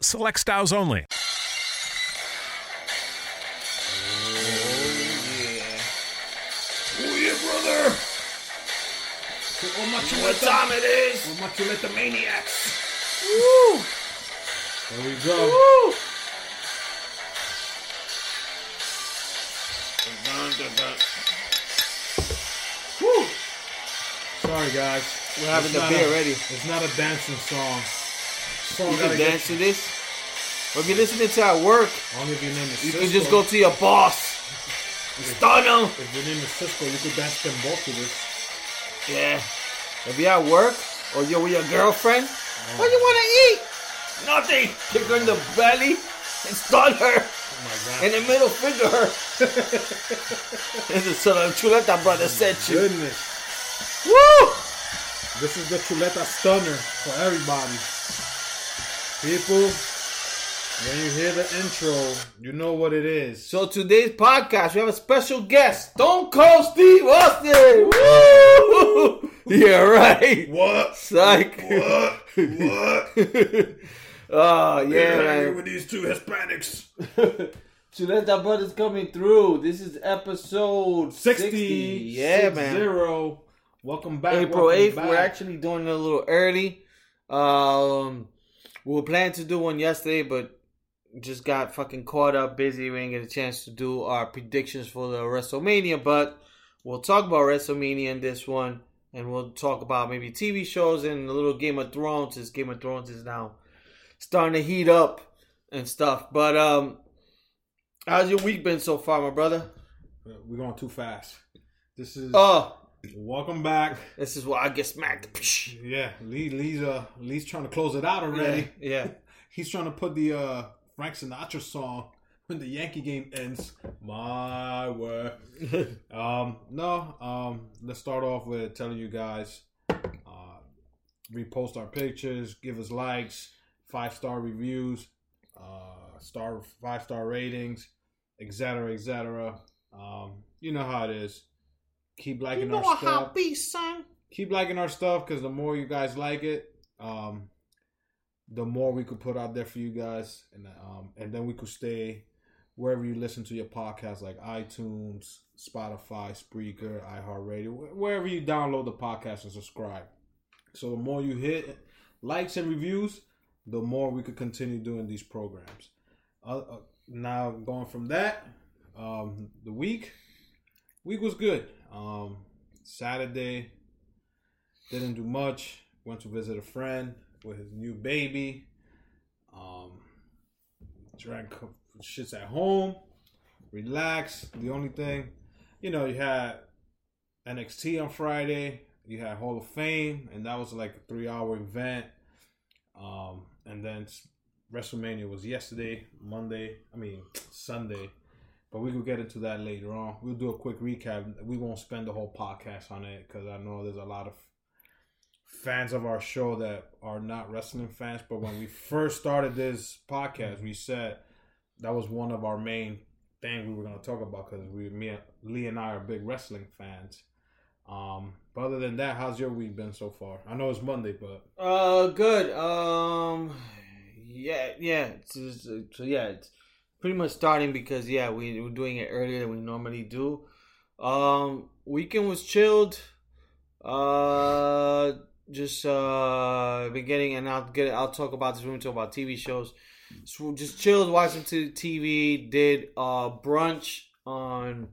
select styles only. Oh yeah, brother. What time it is? With my Chuleta Maniacs. Woo! There we go. Woo! Dun, dun, dun. Woo! Sorry, guys. We're having It's the beer uh, a- ready. It's not a dancing song. Song You can dance to this. Or if you're listening to at work, Only if your name is you Cisco. can just go to your boss. Stun him. If your name is Cisco, you could dance them both to this. Yeah. If you're at work or you're with your girlfriend, oh. what do you want to eat? Nothing. Kick her in the belly and stun her. Oh my god. And the middle finger her. this is so the Chuleta brother said you. Goodness. Woo! This is the Chuleta Stunner for everybody. People, when you hear the intro, you know what it is. So today's podcast, we have a special guest, Stone Cold Steve Austin. Woo! Yeah, right. What? Psych. What? What? oh yeah, man. with these two Hispanics. Chuleta brothers coming through. This is episode 60. 60. Yeah, six man. Zero. Welcome back. April welcome 8th. back. We're actually doing it a little early. Um, we were planning to do one yesterday, but just got fucking caught up busy. We didn't get a chance to do our predictions for the WrestleMania, but we'll talk about WrestleMania in this one, and we'll talk about maybe TV shows and a little Game of Thrones, since Game of Thrones is now starting to heat up and stuff. But um, how's your week been so far, my brother? We're going too fast. This is Oh, welcome back. this is why I get smacked. Yeah, Lee Lee's uh Lee's trying to close it out already. yeah. He's trying to put the uh Frank Sinatra song when the Yankee game ends. My word. um no, um let's start off with telling you guys uh repost our pictures, give us likes, five star reviews, uh star five star ratings, etc. etc. Um you know how it is. Keep liking our stuff be, son. keep liking our stuff because the more you guys like it, um, the more we could put out there for you guys, and um, and then we could stay wherever you listen to your podcast, like iTunes, Spotify, Spreaker, iHeartRadio, wherever you download the podcast and subscribe. So the more you hit likes and reviews, the more we could continue doing these programs. Uh, uh, now going from that, um, the week week was good. Um, Saturday didn't do much. Went to visit a friend with his new baby. Um, drank shits at home. Relax. The only thing, you know, you had NXT on Friday. You had Hall of Fame, and that was like a three-hour event. Um, and then WrestleMania was yesterday, Monday. I mean Sunday. But we could get into that later on. We'll do a quick recap. We won't spend the whole podcast on it because I know there's a lot of fans of our show that are not wrestling fans. But when we first started this podcast, we said that was one of our main things we were going to talk about because we, me, Lee, and I are big wrestling fans. Um, but other than that, how's your week been so far? I know it's Monday, but Uh, good. Um, yeah, yeah. It's, so yeah, it's pretty much starting because yeah, we we're doing it earlier than we normally do. Um, weekend was chilled. Uh, just uh, been getting and I'll get I'll talk about this when we talk about TV shows. So just chilled, watching TV. Did uh brunch on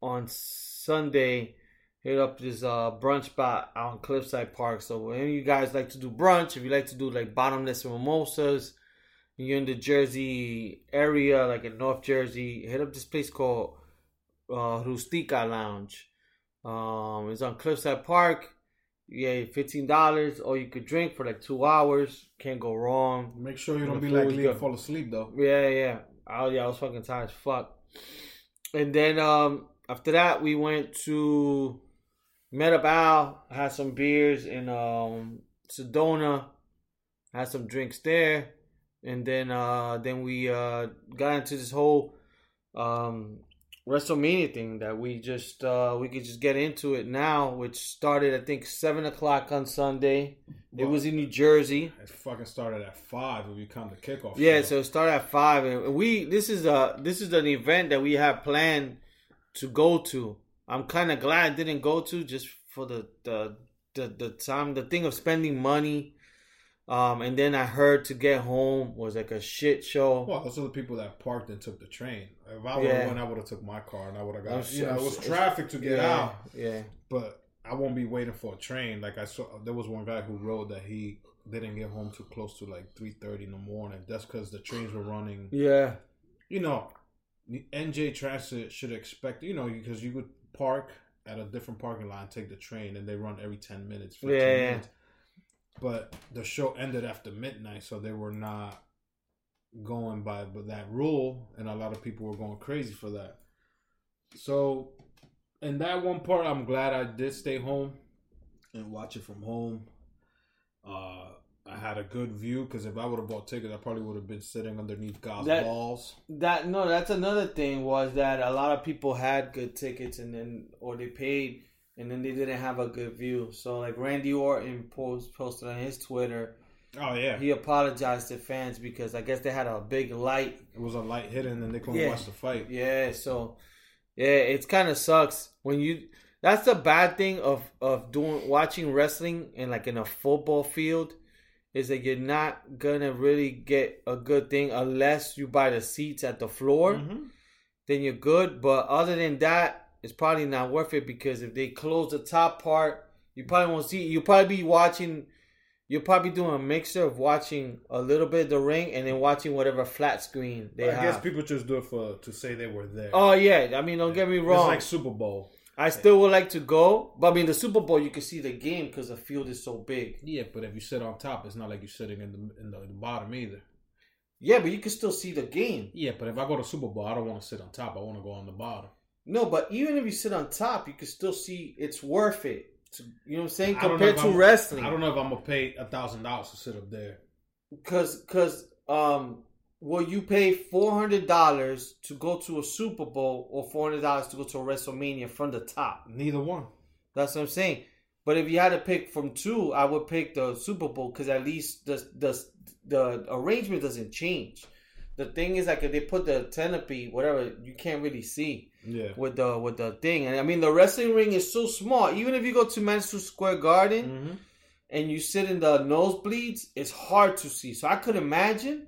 on Sunday. Hit up this uh brunch spot out in Cliffside Park. So when you guys like to do brunch, if you like to do like bottomless mimosas, you're in the Jersey area, like in North Jersey, hit up this place called uh Rustica Lounge. Um, it's on Cliffside Park. Yeah, fifteen dollars, or you could drink for like two hours. Can't go wrong. Make sure you don't be like and fall asleep though. Yeah, yeah. Oh yeah, I was fucking tired as fuck. And then um after that we went to met up Al, had some beers in um Sedona, had some drinks there, and then uh then we uh got into this whole um WrestleMania thing that we just uh we could just get into it now, which started I think seven o'clock on Sunday. It was in New Jersey. It fucking started at five if you count the kickoff. Yeah, show. so it started at five, and we this is a this is an event that we have planned to go to. I'm kind of glad I didn't go to just for the the the, the time the thing of spending money. Um, and then I heard to get home was like a shit show. Well, those are the people that parked and took the train. If I would have Yeah. went, I would have took my car and I would have got. su- You know, it was traffic to get yeah, out, yeah, but I won't be waiting for a train. Like I saw, there was one guy who wrote that he didn't get home too close to like three thirty in the morning. That's because the trains were running. yeah, You know, NJ Transit should expect. You know, because you could park at a different parking lot and take the train, and they run every ten minutes. 15 Yeah, yeah. minutes. But the show ended after midnight, so they were not going by but that rule, and a lot of people were going crazy for that. So, in that one part, I'm glad I did stay home and watch it from home. Uh, I had a good view because if I would have bought tickets, I probably would have been sitting underneath God's That- balls. that no, that's another thing was that a lot of people had good tickets and then or they paid and then they didn't have a good view. So like Randy Orton post posted on his Twitter, Oh yeah, he apologized to fans because I guess they had a big light. it was a light hitting, and they couldn't Yeah. watch the fight. Yeah, so yeah, it's kind of sucks when you. That's the bad thing of of doing watching wrestling and like in a football field is that you're not gonna really get a good thing unless you buy the seats at the floor. Mhm. then you're good. But other than that, it's probably not worth it because if they close the top part, you probably won't see. You'll probably be watching. You'll probably doing a mixture of watching a little bit of the ring and then watching whatever flat screen they I have. I guess people just do it for to say they were there. oh yeah, I mean, don't get me wrong. It's like Super Bowl. I still would like to go, but I mean, the Super Bowl you can see the game because the field is so big. Yeah, but if you sit on top, it's not like you're sitting in the in the, in the bottom either. Yeah, but you can still see the game. Yeah, but if I go to Super Bowl, I don't want to sit on top. I want to go on the bottom. No, but even if you sit on top, you can still see it's worth it. To, you know what I'm saying? I don't know Compared to I'm- wrestling. I don't know if I'm gonna pay a thousand dollars to sit up there. Cause, cause, um, will you pay four hundred dollars to go to a Super Bowl or four hundred dollars to go to a WrestleMania from the top? Neither one. That's what I'm saying. But if you had to pick from two, I would pick the Super Bowl because at least the the the arrangement doesn't change. The thing is like if they put the canopy, whatever, you can't really see Yeah. with the with the thing. And I mean the wrestling ring is so small. Even if you go to Madison Square Garden Mm-hmm. and you sit in the nosebleeds, it's hard to see. So I could imagine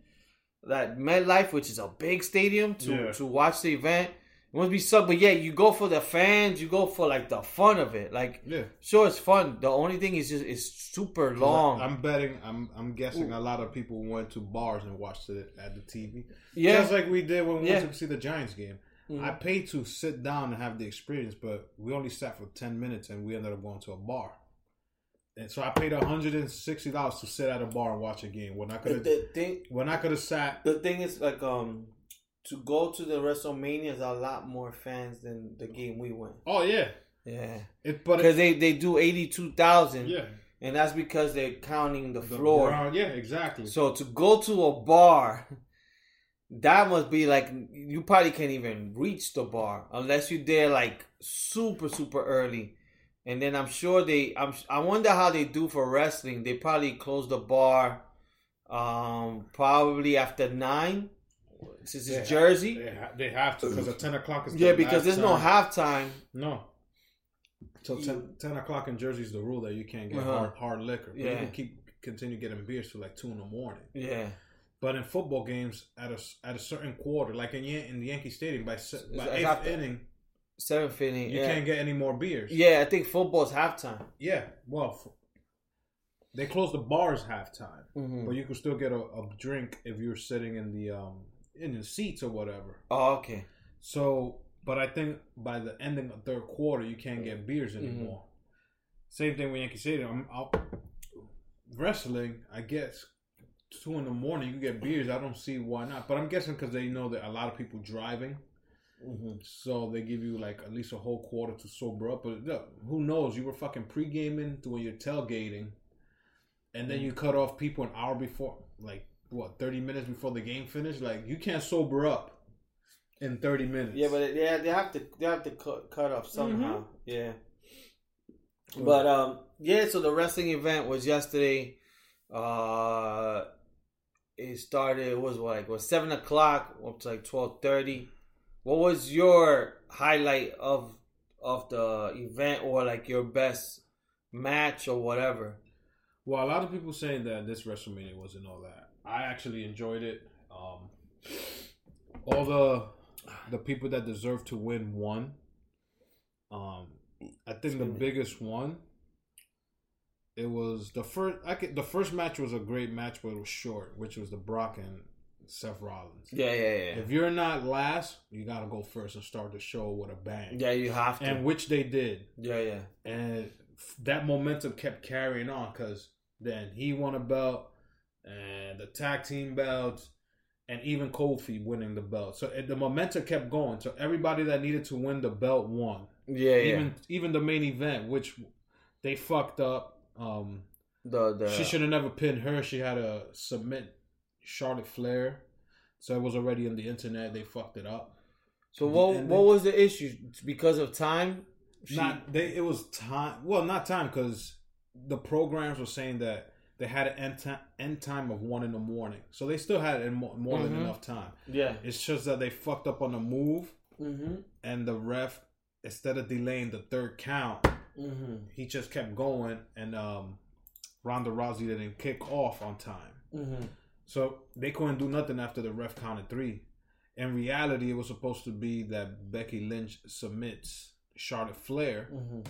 that MetLife, which is a big stadium, to Yeah. to watch the event, it must be so. But yeah, you go for the fans, you go for like the fun of it. Like Yeah. sure, it's fun. The only thing is just it's super long. I'm betting. I'm I'm guessing a lot of people went to bars and watched it at the TV. yeah, Just like we did when we Yeah. went to see the Giants game. Mhm. I paid to sit down and have the experience, but we only sat for ten minutes and we ended up going to a bar. And so I paid hundred and sixty dollars to sit at a bar and watch a game when I could have when I could have sat. The thing is like um to go to the WrestleMania is a lot more fans than the game we went. Oh yeah, Yeah, it but because they they do eighty two thousand. yeah and that's because they're counting the the floor. ground- yeah exactly. So to go to a bar, that must be like you probably can't even reach the bar unless you're there like super super early. And then I'm sure they I'm I wonder how they do for wrestling. They probably close the bar um probably after 9 since it's Jersey. they, ha- they have to because at ten o'clock is Yeah, because there's no time. halftime. No. So 10, 10 o'clock in Jersey is the rule that you can't get Uh-huh. hard, hard liquor. But Yeah. you can keep continue getting beers till like two in the morning. Yeah. But in football games, at a at a certain quarter, like in in the Yankee Stadium, by se- by It's eighth after- inning, Seventh inning. you yeah. can't get any more beers. yeah, I think football's halftime. Yeah. Well, f- they close the bars halftime, Mhm. but you can still get a, a drink if you're sitting in the um in the seats or whatever. Oh, okay. So, but I think by the ending of third quarter, you can't get beers Mm-hmm. anymore. Same thing with Yankee Stadium. I'm out wrestling. I guess two in the morning you get beers. I don't see why not. But I'm guessing because they know that a lot of people driving, so they give you like at least a whole quarter to sober up. But look, who knows? You were fucking pre gaming doing your tailgating, and then you cut off people an hour before, like what, thirty minutes before the game finished. Like you can't sober up in thirty minutes. Yeah, but they they have to they have to cut cut off somehow. Mm-hmm. Yeah. But um yeah, so the wrestling event was yesterday. Uh it started it was what, like was seven o'clock up to like twelve thirty. What was your highlight of of the event or like your best match or whatever? Well, a lot of people saying that this WrestleMania wasn't all that. I actually enjoyed it. Um, all the the people that deserve to win won. Um, I think the biggest one. It was the first. I could, the first match was a great match, but it was short, which was the Brock and Seth Rollins. Yeah, yeah, yeah. If you're not last, you gotta go first and start the show with a bang. Yeah, you have to. and which they did yeah, yeah. and f- that momentum kept carrying on because then he won a belt and the tag team belts and even Kofi winning the belt. So the momentum kept going. So everybody that needed to win the belt won. Yeah, yeah. Even even the main event, which they fucked up. Um, the the she should have never pinned her. She had to submit Charlotte Flair. So it was already on the internet. They fucked it up. So what what was the issue? Because of time? She- not they it was time well not time because the programs were saying that they had an end time, end time of one in the morning so they still had more, more than Mhm. enough time yeah. it's just that they fucked up on the move Mm-hmm. and the ref instead of delaying the third count Mm-hmm. he just kept going and um Ronda Rousey didn't kick off on time Mm-hmm. so they couldn't do nothing after the ref counted three in reality it was supposed to be that Becky Lynch submits Charlotte Flair Mm-hmm.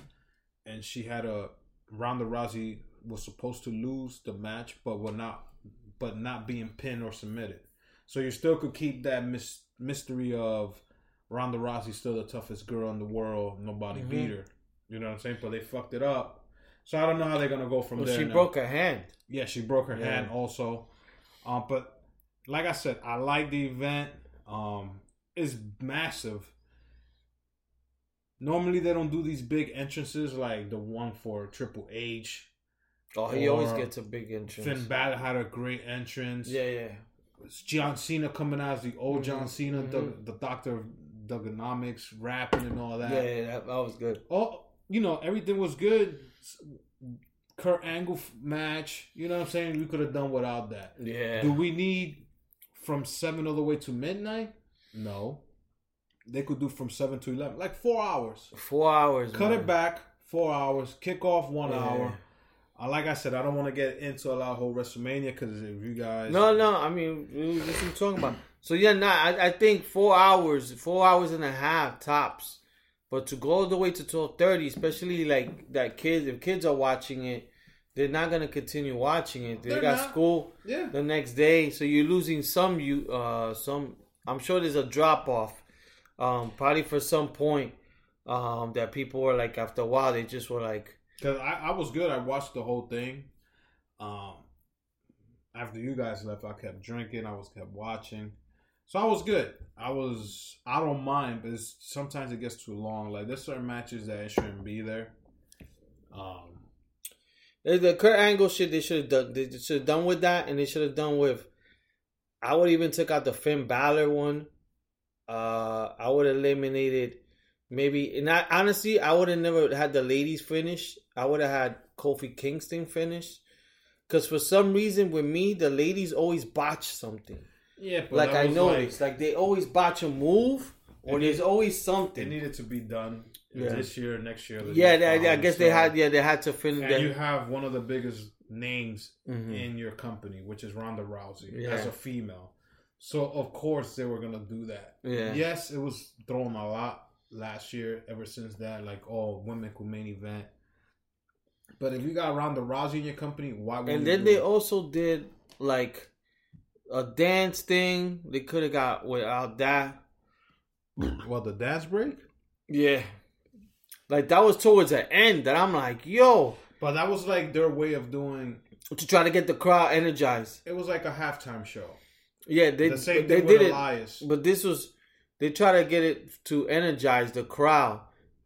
and she had a Ronda Rousey was supposed to lose the match, but were not, but not being pinned or submitted. So you still could keep that mis- mystery of Ronda Rousey still the toughest girl in the world. Nobody Mhm. beat her. You know what I'm saying? But they fucked it up. So I don't know how they're gonna go from Well, there. she now. broke her hand. Yeah, she broke her Yeah. hand also. Um, but like I said, I like the event. Um, it's massive. Normally they don't do these big entrances like the one for Triple H. Oh, he always gets a big entrance. Finn Balor had a great entrance. yeah, yeah. It's John Cena coming out as the old John Mhm, Cena, the, the doctor of Thuganomics, rapping and all that. Yeah, yeah, that, that was good. Oh, you know, everything was good. Kurt Angle match. You know what I'm saying? We could have done without that. Yeah. Do we need from seven all the way to midnight? No. They could do from seven to eleven, like four hours. Four hours. Cut man. it back, four hours. Kick off one Yeah. hour. Uh, like I said, I don't want to get into a lot of whole WrestleMania because if you guys, No, no. I mean, we- what I'm talking about. So yeah, nah. I, I think four hours, four hours and a half tops. But to go all the way to twelve thirty, especially like that kids, if kids are watching it, they're not gonna continue watching it. They They're got not. school yeah, the next day, so you're losing some. You uh, some. I'm sure there's a drop off. Um, probably for some point, um, that people were like after a while they just were like, because I, I was good. I watched the whole thing. Um, after you guys left, I kept drinking. I was kept watching, so I was good. I was I don't mind, but sometimes it gets too long. Like there's certain matches that it shouldn't be there. Um, The- The Kurt Angle shit they should have done. They should have done with that, and they should have done with. I would even took out the Finn Balor one. Uh, I would have eliminated maybe, and I honestly I would have never had the ladies finish. I would have had Kofi Kingston finish, because for some reason with me the ladies always botch something. yeah, like I noticed, like, they always botch a move, or there's always something. it needed to be done Yeah. this year, next year. Yeah, they, I guess they had. Yeah, they had to finish. And you have one of the biggest names Mhm. in your company, which is Ronda Rousey Yeah. as a female. So of course they were gonna do that. Yeah. Yes, it was thrown a lot last year. Ever since that, like, oh, women could main event. But if you got Ronda Rousey in your company, why? Would And then they it? also did like a dance thing. They could have got without that. well the dance break. Yeah. Like that was towards the end that I'm like, yo, But that was like their way of doing. to try to get the crowd energized. It was like a halftime show. Yeah, they The same they thing did with it, Elias. but this was they try to get it to energize the crowd.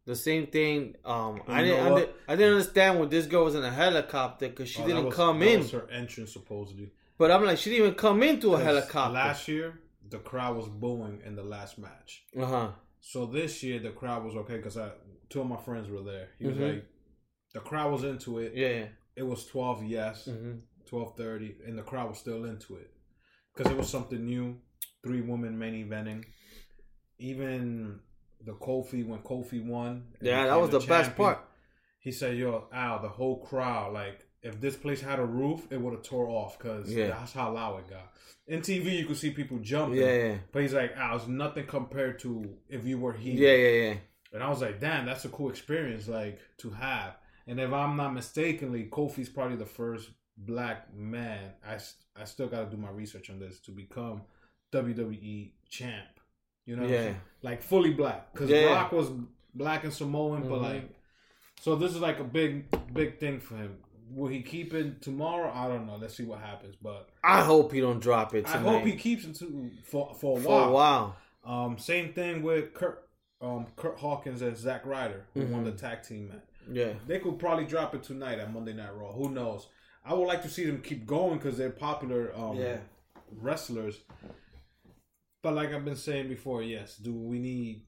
The same thing. Um, I didn't. I, did, I didn't understand when this girl was in a helicopter because she Oh, didn't was- come that in. was her entrance supposedly. But I'm like, she didn't even come into a helicopter. Last year, the crowd was booing in the last match. uh huh. So this year, the crowd was okay because I two of my friends were there. He was Mhm. like, the crowd was into it. Yeah. It was twelve yes, hmm twelve thirty, and the crowd was still into it because it was something new. Three women main eventing. Even the Kofi when Kofi won. Yeah, that was the best part. He said, "Yo, Al, the whole crowd like." If this place had a roof, it would have tore off because Yeah. that's how loud it got. In TV, you could see people jumping. Yeah, yeah, But he's like, Al, it's nothing compared to if you were here. yeah, yeah, yeah. And I was like, damn, that's a cool experience, like to have. And if I'm not mistakenly, Kofi's probably the first black man. I, I still got to do my research on this to become WWE champ. You know, Yeah. like fully black because Yeah. Brock was black and Samoan, but Mhm. like, so this is like a big, big thing for him. Will he keep it tomorrow? I don't know. Let's see what happens. But I hope he don't drop it I hope he keeps it to, for for a for while. a while. Um, same thing with Kurt, um, Kurt Hawkins and Zack Ryder, who won Mhm. the tag team match. Yeah. They could probably drop it tonight at Monday Night Raw. Who knows? I would like to see them keep going because they're popular um, Yeah. wrestlers. But like I've been saying before, yes, do we need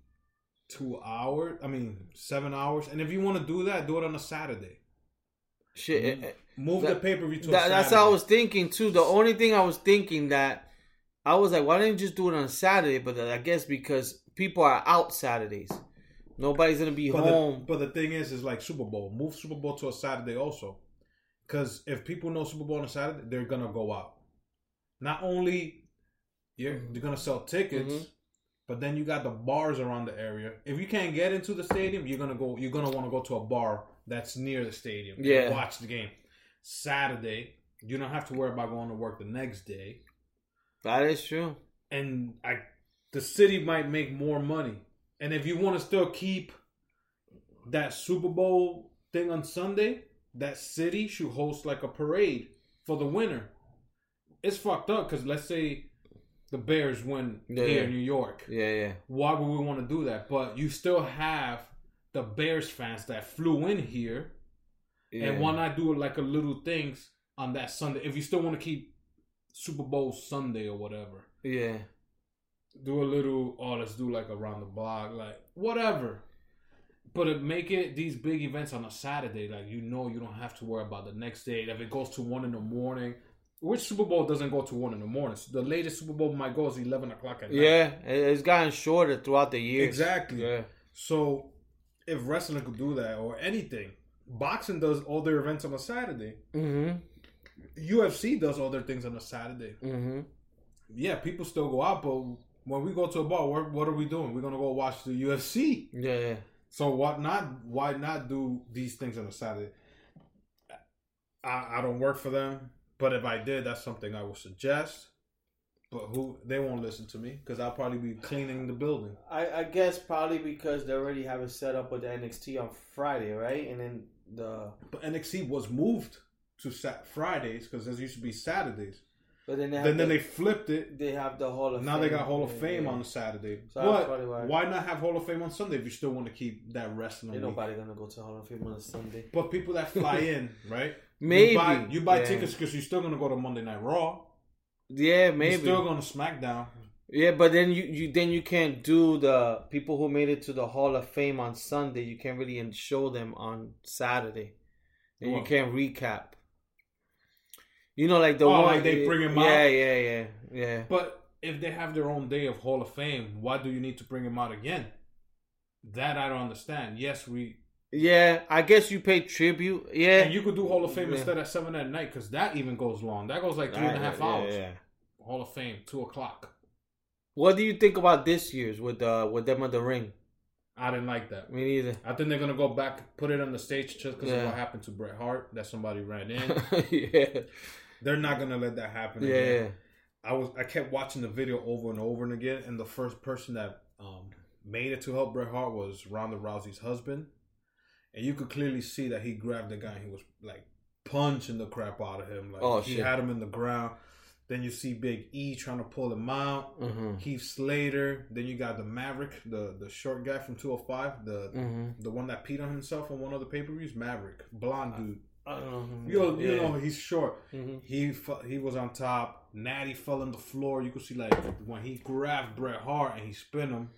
two hours? I mean, seven hours? And if you want to do that, do it on a Saturday. Shit. eh, eh, Move That- the pay per view to a That, Saturday. that's what I was thinking too. The only thing I was thinking that I was like, why didn't you just do it on Saturday? But I guess because people are out Saturdays, nobody's gonna be But home. the, but the thing is, is like Super Bowl. Move Super Bowl to a Saturday also, because if people know Super Bowl on a Saturday, they're gonna go out. Not only you're they're gonna sell tickets, Mhm. but then you got the bars around the area. If you can't get into the stadium, you're gonna go. You're gonna want to go to a bar that's near the stadium. Yeah. watch the game. Saturday, you don't have to worry about going to work the next day, that is true. and I, the city might make more money. And if you want to still keep that Super Bowl thing on Sunday, that city should host like a parade for the winner. It's fucked up because let's say the Bears win Yeah, here yeah. in New York. Yeah, yeah, Why would we want to do that? But you still have the Bears fans that flew in here, yeah. and why not do like a little things on that Sunday if you still want to keep Super Bowl Sunday or whatever Yeah, do a little oh let's do like around the block like whatever but it make it these big events on a saturday like you know you don't have to worry about the next day if it goes to one in the morning which super bowl doesn't go to one in the morning So the latest super bowl might go is 11 o'clock at night yeah. It's gotten shorter throughout the years. exactly Yeah, so if wrestling could do that or anything boxing does all their events on a saturday mm-hmm. ufc does all their things on a saturday Mm-hmm. yeah people still go out but when we go to a bar what, what are we doing we're gonna go watch the ufc Yeah, yeah. So what not? Why not do these things on a Saturday? I, I don't work for them, but if I did, that's something I would suggest. But who they won't listen to me because I'll probably be cleaning the building. I, I guess probably because they already have it set up with the NXT on Friday, right? And then the But NXT was moved to Sat Fridays because there used to be Saturdays. but then they have Then then they flipped it. they have the Hall of Fame. Now Fame. they got Hall of Fame yeah. on Saturday. So that's but probably why. why not have Hall of Fame on Sunday if you still want to keep that wrestling? Ain't week? nobody gonna go to Hall of Fame on a Sunday. But people that fly in, right? Maybe you buy, you buy yeah. tickets because you're still gonna go to Monday Night Raw. Yeah, maybe You're still going to SmackDown. Yeah, but then you, you then you can't do the people who made it to the Hall of Fame on Sunday. You can't really show them on Saturday, and you can't recap. You know, like the Oh, one like they bring 'em yeah, out? Yeah, yeah, yeah, yeah. But if they have their own day of Hall of Fame, why do you need to bring him out again? That I don't understand. Yes, we yeah. I guess you pay tribute. Yeah, and you could do Hall of Fame Yeah. instead at seven at night because that even goes long. That goes like three and a half Yeah, hours. yeah. Hall of Fame, two o'clock. What do you think about this year's with uh with them on the ring? I didn't like that. Me neither. I think they're gonna go back, put it on the stage just because of what happened to Bret Hart that somebody ran in. yeah, they're not gonna let that happen. yeah, again. I was I kept watching the video over and over and again, and the first person that um, made it to help Bret Hart was Ronda Rousey's husband. And you could clearly see that he grabbed the guy. and He was like punching the crap out of him. Like Oh, he shit. had him in the ground. Then you see Big E trying to pull him out. Mm-hmm. Heath Slater. Then you got the Maverick, the the short guy from 205, the Mm-hmm. the one that peed on himself on one of the pay per views. Maverick, blonde dude. I don't know. You know, you know he's short. Mhm. He fu- he was on top. Natty fell on the floor. You could see like when he grabbed Bret Hart and he spin him.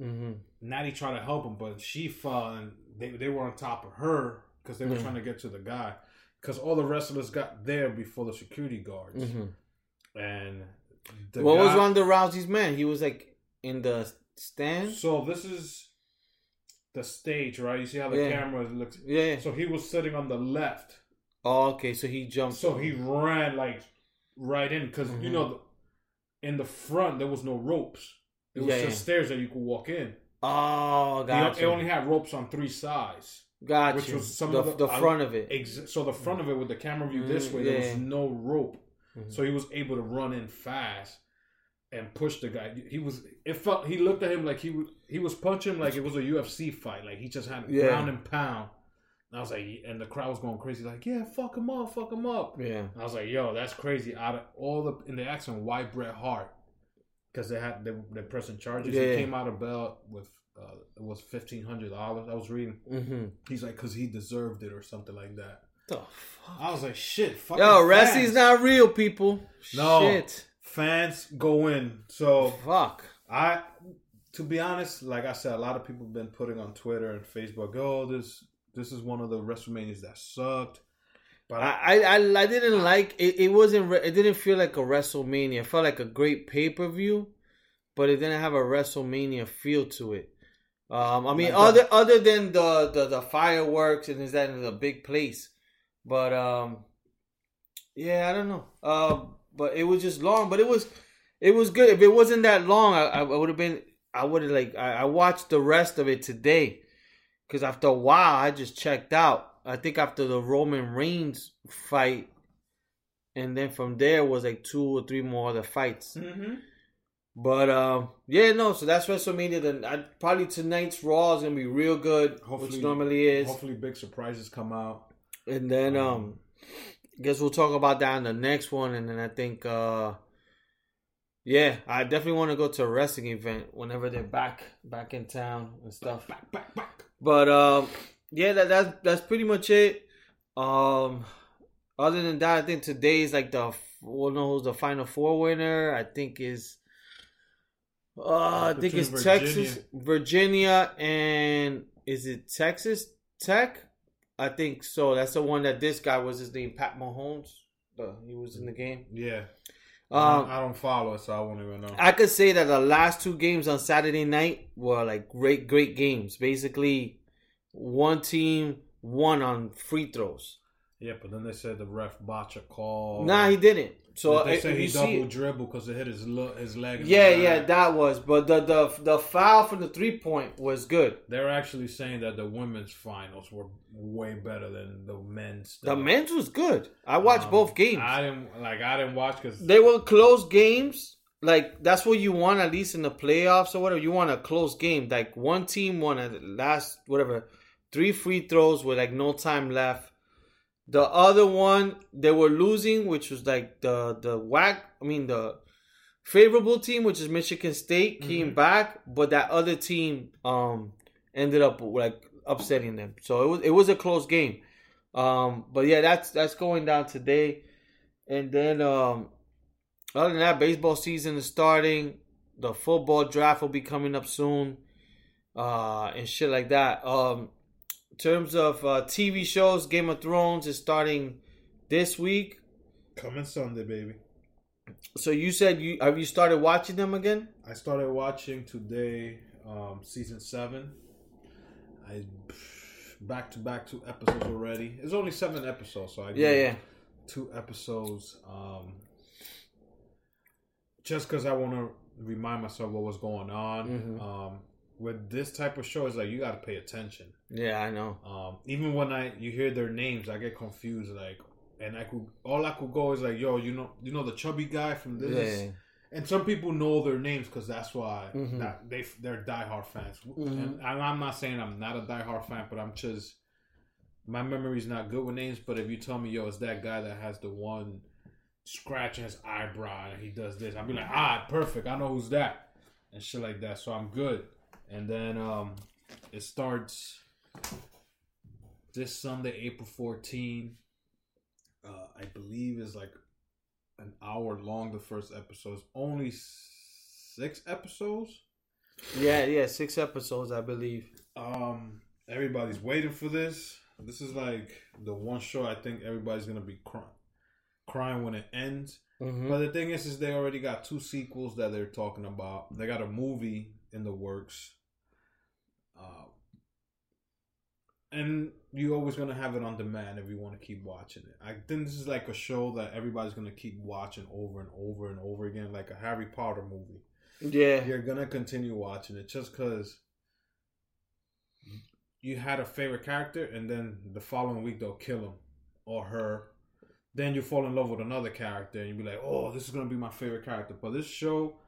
Mm-hmm. Natty tried to help him, but she fell and they, they were on top of her because they were Yeah. trying to get to the guy. Because all the wrestlers got there before the security guards. Mm-hmm. And the What was guy- Ronda Rousey's man? He was like in the stand. So this is the stage, right? You see how the Yeah. camera looks. Yeah. So he was sitting on the left. Oh, okay. So he jumped. So he ran like right in because you Mhm. know, in the front there was no ropes. It was Yeah, just yeah. stairs that you could walk in. Oh, gotcha. It only had ropes on three sides. Gotcha. which was some the, of the- the front of it. Ex- so the front of it with the camera view this Mm, way, there yeah. was no rope. Mhm. So he was able to run in fast and push the guy. He was. It felt. He looked at him like he was. He was punching like it was a UFC fight. Like he just had Yeah. ground and pound. And I was like, and the crowd was going crazy. Like, yeah, fuck him up, fuck him up. Yeah. And I was like, yo, that's crazy. Out of all the in the action, why Bret Hart? Because they had they they pressing charges. Yeah. He came out of belt with uh, it was fifteen hundred dollars. I was reading. Mm-hmm. He's like, because he deserved it or something like that. The fuck? I was like, shit. Yo, wrestling's not real, people. No. Shit. Fans go in. So Fuck. I, to be honest, like I said, a lot of people have been putting on Twitter and Facebook, oh, this this is one of the WrestleManias that sucked. But I, I, I, didn't like it. It wasn't. It didn't feel like a WrestleMania. It felt like a great pay per view, but it didn't have a WrestleMania feel to it. Um, I mean, Like other other than the, the the fireworks and is that in a big place, but um, yeah, I don't know. Um, but it was just long. But it was it was good. If it wasn't that long, I, I would have been. I would have like I, I watched the rest of it today, because after a while I just checked out. I think after the Roman Reigns fight, and then from there was like two or three more other fights. Mhm. But um, yeah, no. So that's WrestleMania. Then I, probably tonight's Raw is gonna be real good, Hopefully- which normally is. hopefully big surprises come out. And then um, guess we'll talk about that in the next one. And then I think uh, yeah, I definitely want to go to a wrestling event whenever they're back back in town and stuff. Back, back, back. But um, yeah, that that's that's pretty much it. Um, other than that, I think today is like the we'll know who's the final four winner. I think is. Uh, I think it's Virginia. Texas, Virginia, and is it Texas Tech? I think so. That's the one that this guy was his name, Pat Mahomes. Uh, he was in the game. Yeah. Um, I don't follow so I won't even know. I could say that the last two games on Saturday night were like great, great games. Basically, one team won on free throws. yeah, but then they said the ref botched a call. Nah, he didn't. So they said he double dribble because it hit his lo- his leg. yeah, yeah, that was. But the the the foul from the three point was good. They're actually saying that the women's finals were way better than the men's. The men's was good. I watched Um, both games. I didn't like. I didn't watch because they were close games. Like that's what you want at least in the playoffs or whatever. You want a close game. Like one team won at the last whatever three free throws with like no time left. The other one they were losing, which was like the the whack. I mean the favorable team, which is Michigan State, came Mhm. back, but that other team um ended up like upsetting them. So it was it was a close game. Um, but yeah, that's that's going down today, and then um, other than that, baseball season is starting. The football draft will be coming up soon, uh, and shit like that. Um, terms of uh, TV shows, Game of Thrones is starting this week. coming Sunday, baby. So you said you have you started watching them again? I started watching today, um, season seven. I back to back two episodes already. It's only seven episodes, so I Yeah, yeah. two episodes. Um, just because I want to remind myself what was going on. Mhm. Um, with this type of show, it's like you got to pay attention. Yeah, I know. Um, even when I you hear their names, I get confused. Like, and I could all I could go is like, yo, you know, you know the chubby guy from this. Yeah. And some people know their names because that's why Mhm. that they they're diehard fans. Mhm. And I'm I'm not saying I'm not a diehard fan, but I'm just my memory's not good with names, but if you tell me, yo, it's that guy that has the one scratching his eyebrow and he does this, I'll be like, ah, perfect. I know who's that, and shit like that. So I'm good. And then um, it starts this Sunday, April 14. Uh, I believe is like an hour long. The first episode is only six episodes. Yeah, yeah, six episodes, I believe. Um, everybody's waiting for this. This is like the one show I think everybody's gonna be crying, crying when it ends. Mm-hmm. But the thing is, is they already got two sequels that they're talking about. They got a movie in the works. Uh, and you're always gonna have it on demand if you want to keep watching it. I think this is like a show that everybody's gonna keep watching over and over and over again, like a Harry Potter movie. Yeah, You're gonna continue watching it just because you had a favorite character, and then the following week they'll kill him or her. Then you fall in love with another character, and you be like, "Oh, this is gonna be my favorite character." But this show,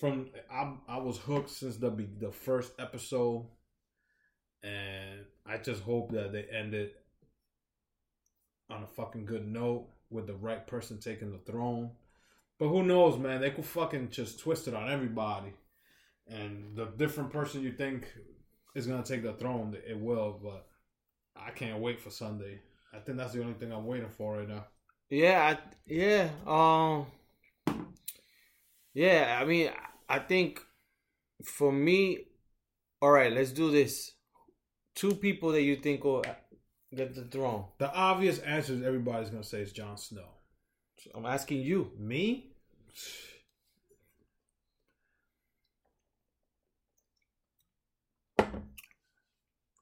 from I, I was hooked since the the first episode, and I just hope that they end it on a fucking good note with the right person taking the throne. But who knows, man? They could fucking just twist it on everybody, and the different person you think is gonna take the throne, it will. But I can't wait for Sunday. I think that's the only thing I'm waiting for right now. yeah, I, yeah. Um, yeah. I mean, I think for me, all right. Let's do this. Two people that you think will get the throne. The obvious answer is everybody's gonna say is Jon Snow. I'm asking you. Me?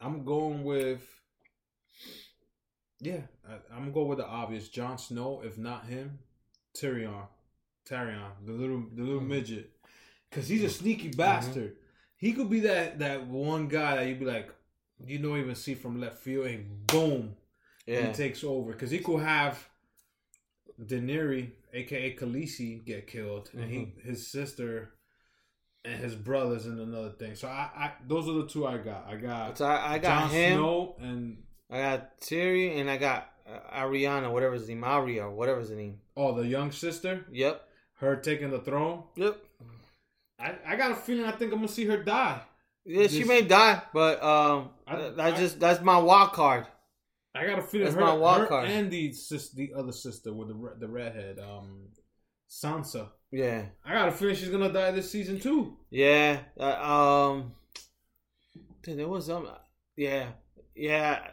I'm going with yeah, I, I'm gonna go with the obvious. Jon Snow, if not him, Tyrion, Tyrion, the little the little hmm. midget, because he's a mm-hmm. sneaky mm-hmm. bastard. He could be that that one guy that you'd be like, you don't even see from left field, and boom, Yeah. he takes over. Because he could have Daenerys, aka Khaleesi, get killed, and he mm-hmm. his sister and his brothers and another thing. So I, I those are the two I got. I got So I, I got Jon him. Snow and I got Tyrion, and I got uh, Ariana, whatever his name, Arya, whatever his name. oh the young sister, Yep. her taking the throne. Yep. I, I got a feeling I think I'm gonna see her die. Yeah, she may die, but um, I- that's I- just that's my wild card. I got a feeling That's her, my wild her card. and the sis, the other sister with the the redhead, um, Sansa. Yeah, I got a feeling she's gonna die this season too. yeah. Uh, um, dude, there was some. Yeah, yeah.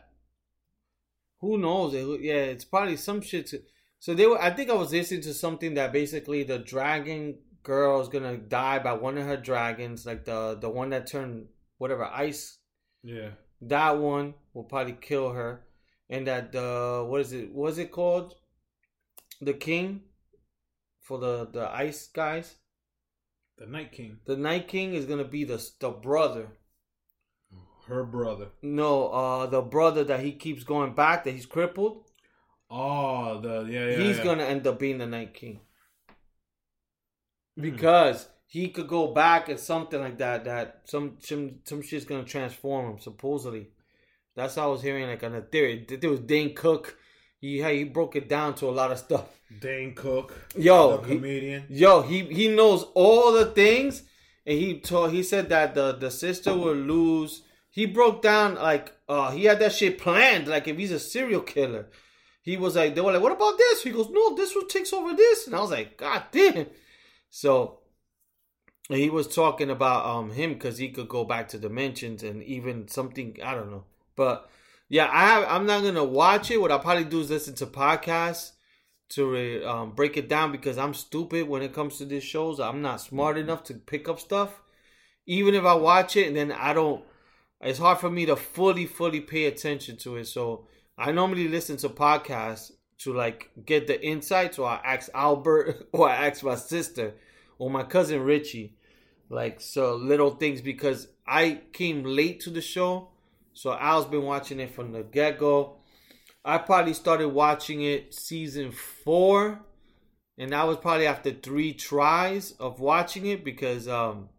Who knows? It- yeah, it's probably some shit. To, so they were. I think I was listening to something that basically the dragon girl is gonna die by one of her dragons, like the the one that turned whatever ice Yeah. that one will probably kill her and that the what is it was it called the king for the the ice guys The Night King, the night king is gonna be the the brother her brother. no uh the brother that he keeps going back that he's crippled Oh, the yeah, yeah. he's yeah. gonna end up being the night king. Because he could go back and something like that that some some some shit's gonna transform him supposedly that's how i was hearing like on a theory there was dane cook he he broke it down to a lot of stuff Dane Cook, Yo, the he- comedian. Yo, he he knows all the things, and he told he said that the the sister would lose. He broke down like uh he had that shit planned. Like if he's a serial killer, he was like they were like, what about this? He goes, no, this one takes over this, and I was like, god damn. So he was talking about um him because he could go back to dimensions and even something I don't know, but yeah, I have, I'm not gonna watch it. What I'll probably do is listen to podcasts to um, break it down because I'm stupid when it comes to these shows. I'm not smart enough to pick up stuff. Even if I watch it and then I don't, it's hard for me to fully, fully pay attention to it. So I normally listen to podcasts to like get the insight. So I ask Albert or I ask my sister or my cousin Richie, like so little things because I came late to the show. So Al's been watching it from the get go. I probably started watching it season four, and that was probably after three tries of watching it because um,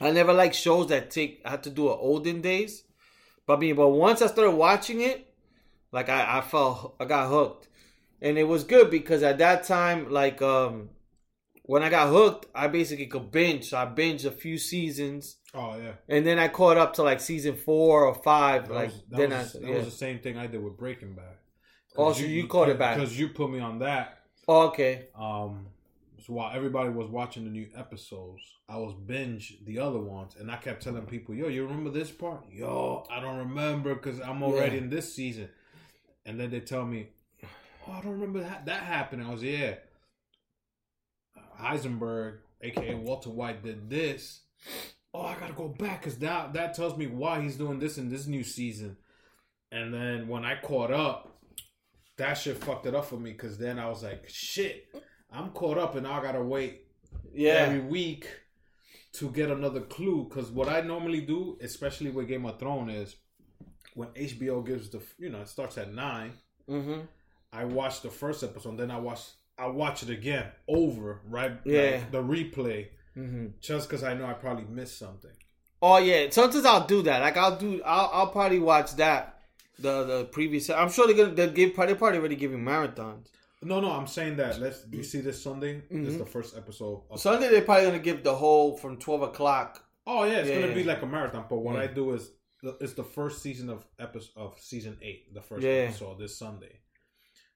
I never like shows that take I had to do it olden days. But I mean, but once I started watching it, Like I, I felt I got hooked, and it was good because at that time, like um, when I got hooked, I basically could binge. So I binged a few seasons, Oh yeah. and then I caught up to like season four or five. That, like was, that, then was, I that yeah. was the same thing I did with Breaking Bad. Oh, so you caught it back. because you put me on that. Oh, okay. Um, so while everybody was watching the new episodes, I was binge the other ones, and I kept telling people, "Yo, you remember this part? Yo, I don't remember because I'm already Yeah. in this season." And then they tell me, "Oh, I don't remember that that happened." I was yeah. Heisenberg, aka Walter White, did this. Oh, I gotta go back because that that tells me why he's doing this in this new season. And then when I caught up, that shit fucked it up for me because then I was like, shit, I'm caught up and I gotta wait Yeah. every week to get another clue. Because what I normally do, especially with Game of Thrones, is when HBO gives the, you know, it starts at nine. Mm-hmm. I watch the first episode, then I watch, I watch it again over, right? Yeah. Like, the replay, Mm-hmm. just because I know I probably missed something. Oh yeah. Sometimes I'll do that. Like I'll do. I'll, I'll probably watch that. The the previous. I'm sure they're gonna they'll give. They're probably already giving marathons. No, no, I'm saying that. Let's. You see this Sunday? This is Mhm. the first episode. Of, Sunday they're probably gonna give the whole from twelve o'clock. oh yeah, it's Yeah, gonna yeah. be like a marathon. But what Yeah. I do is, it's the first season of episode of season eight, the first episode this Sunday.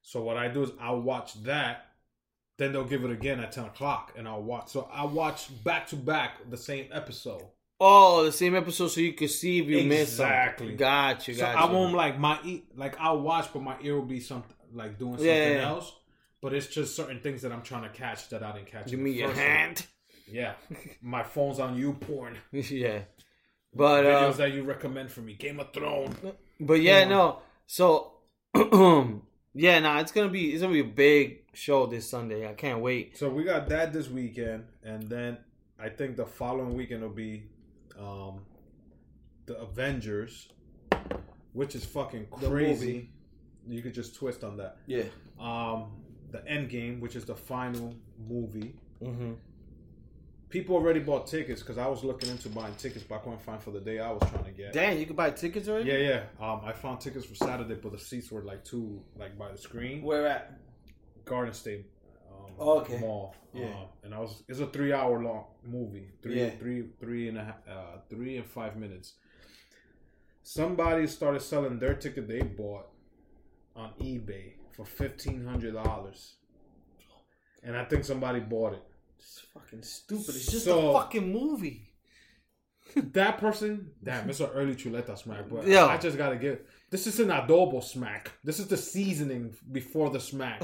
So what I do is I'll watch that. Then they'll give it again at ten o'clock, and I'll watch. So I watch back to back the same episode. Oh, the same episode, so you can see if you missed Exactly. something. Got you. So Got I won't like my e- like I'll watch, but my ear will be something like doing something Yeah, yeah, yeah. else. But it's just certain things that I'm trying to catch that I didn't catch. You mean your hand? Yeah, my phone's on you porn yeah. But uh, videos that you recommend for me. Game of Thrones. but yeah, Come no. So yeah, nah, it's gonna be it's gonna be a big show this Sunday. I can't wait. So we got that this weekend, and then I think the following weekend will be um, the Avengers, which is fucking crazy. You could just twist on that. Yeah. Um, the End Game, which is the final movie. Mm-hmm. People already bought tickets because I was looking into buying tickets, but I couldn't find for the day I was trying to get. Damn, you can buy tickets already. Yeah, yeah. Um, I found tickets for Saturday, but the seats were like too like by the screen. Where at? Garden State um, Oh, okay. Mall. Yeah. Um, and I was it's a three hour long movie. Three, Yeah. three, three and a half, uh, three and five minutes. Somebody started selling their ticket they bought on eBay for fifteen hundred dollars, and I think somebody bought it. It's fucking stupid. It's just So- a fucking movie. That person, damn, it's an early chuleta smack, but Yeah. I just gotta give. This is an adobo smack. This is the seasoning before the smack.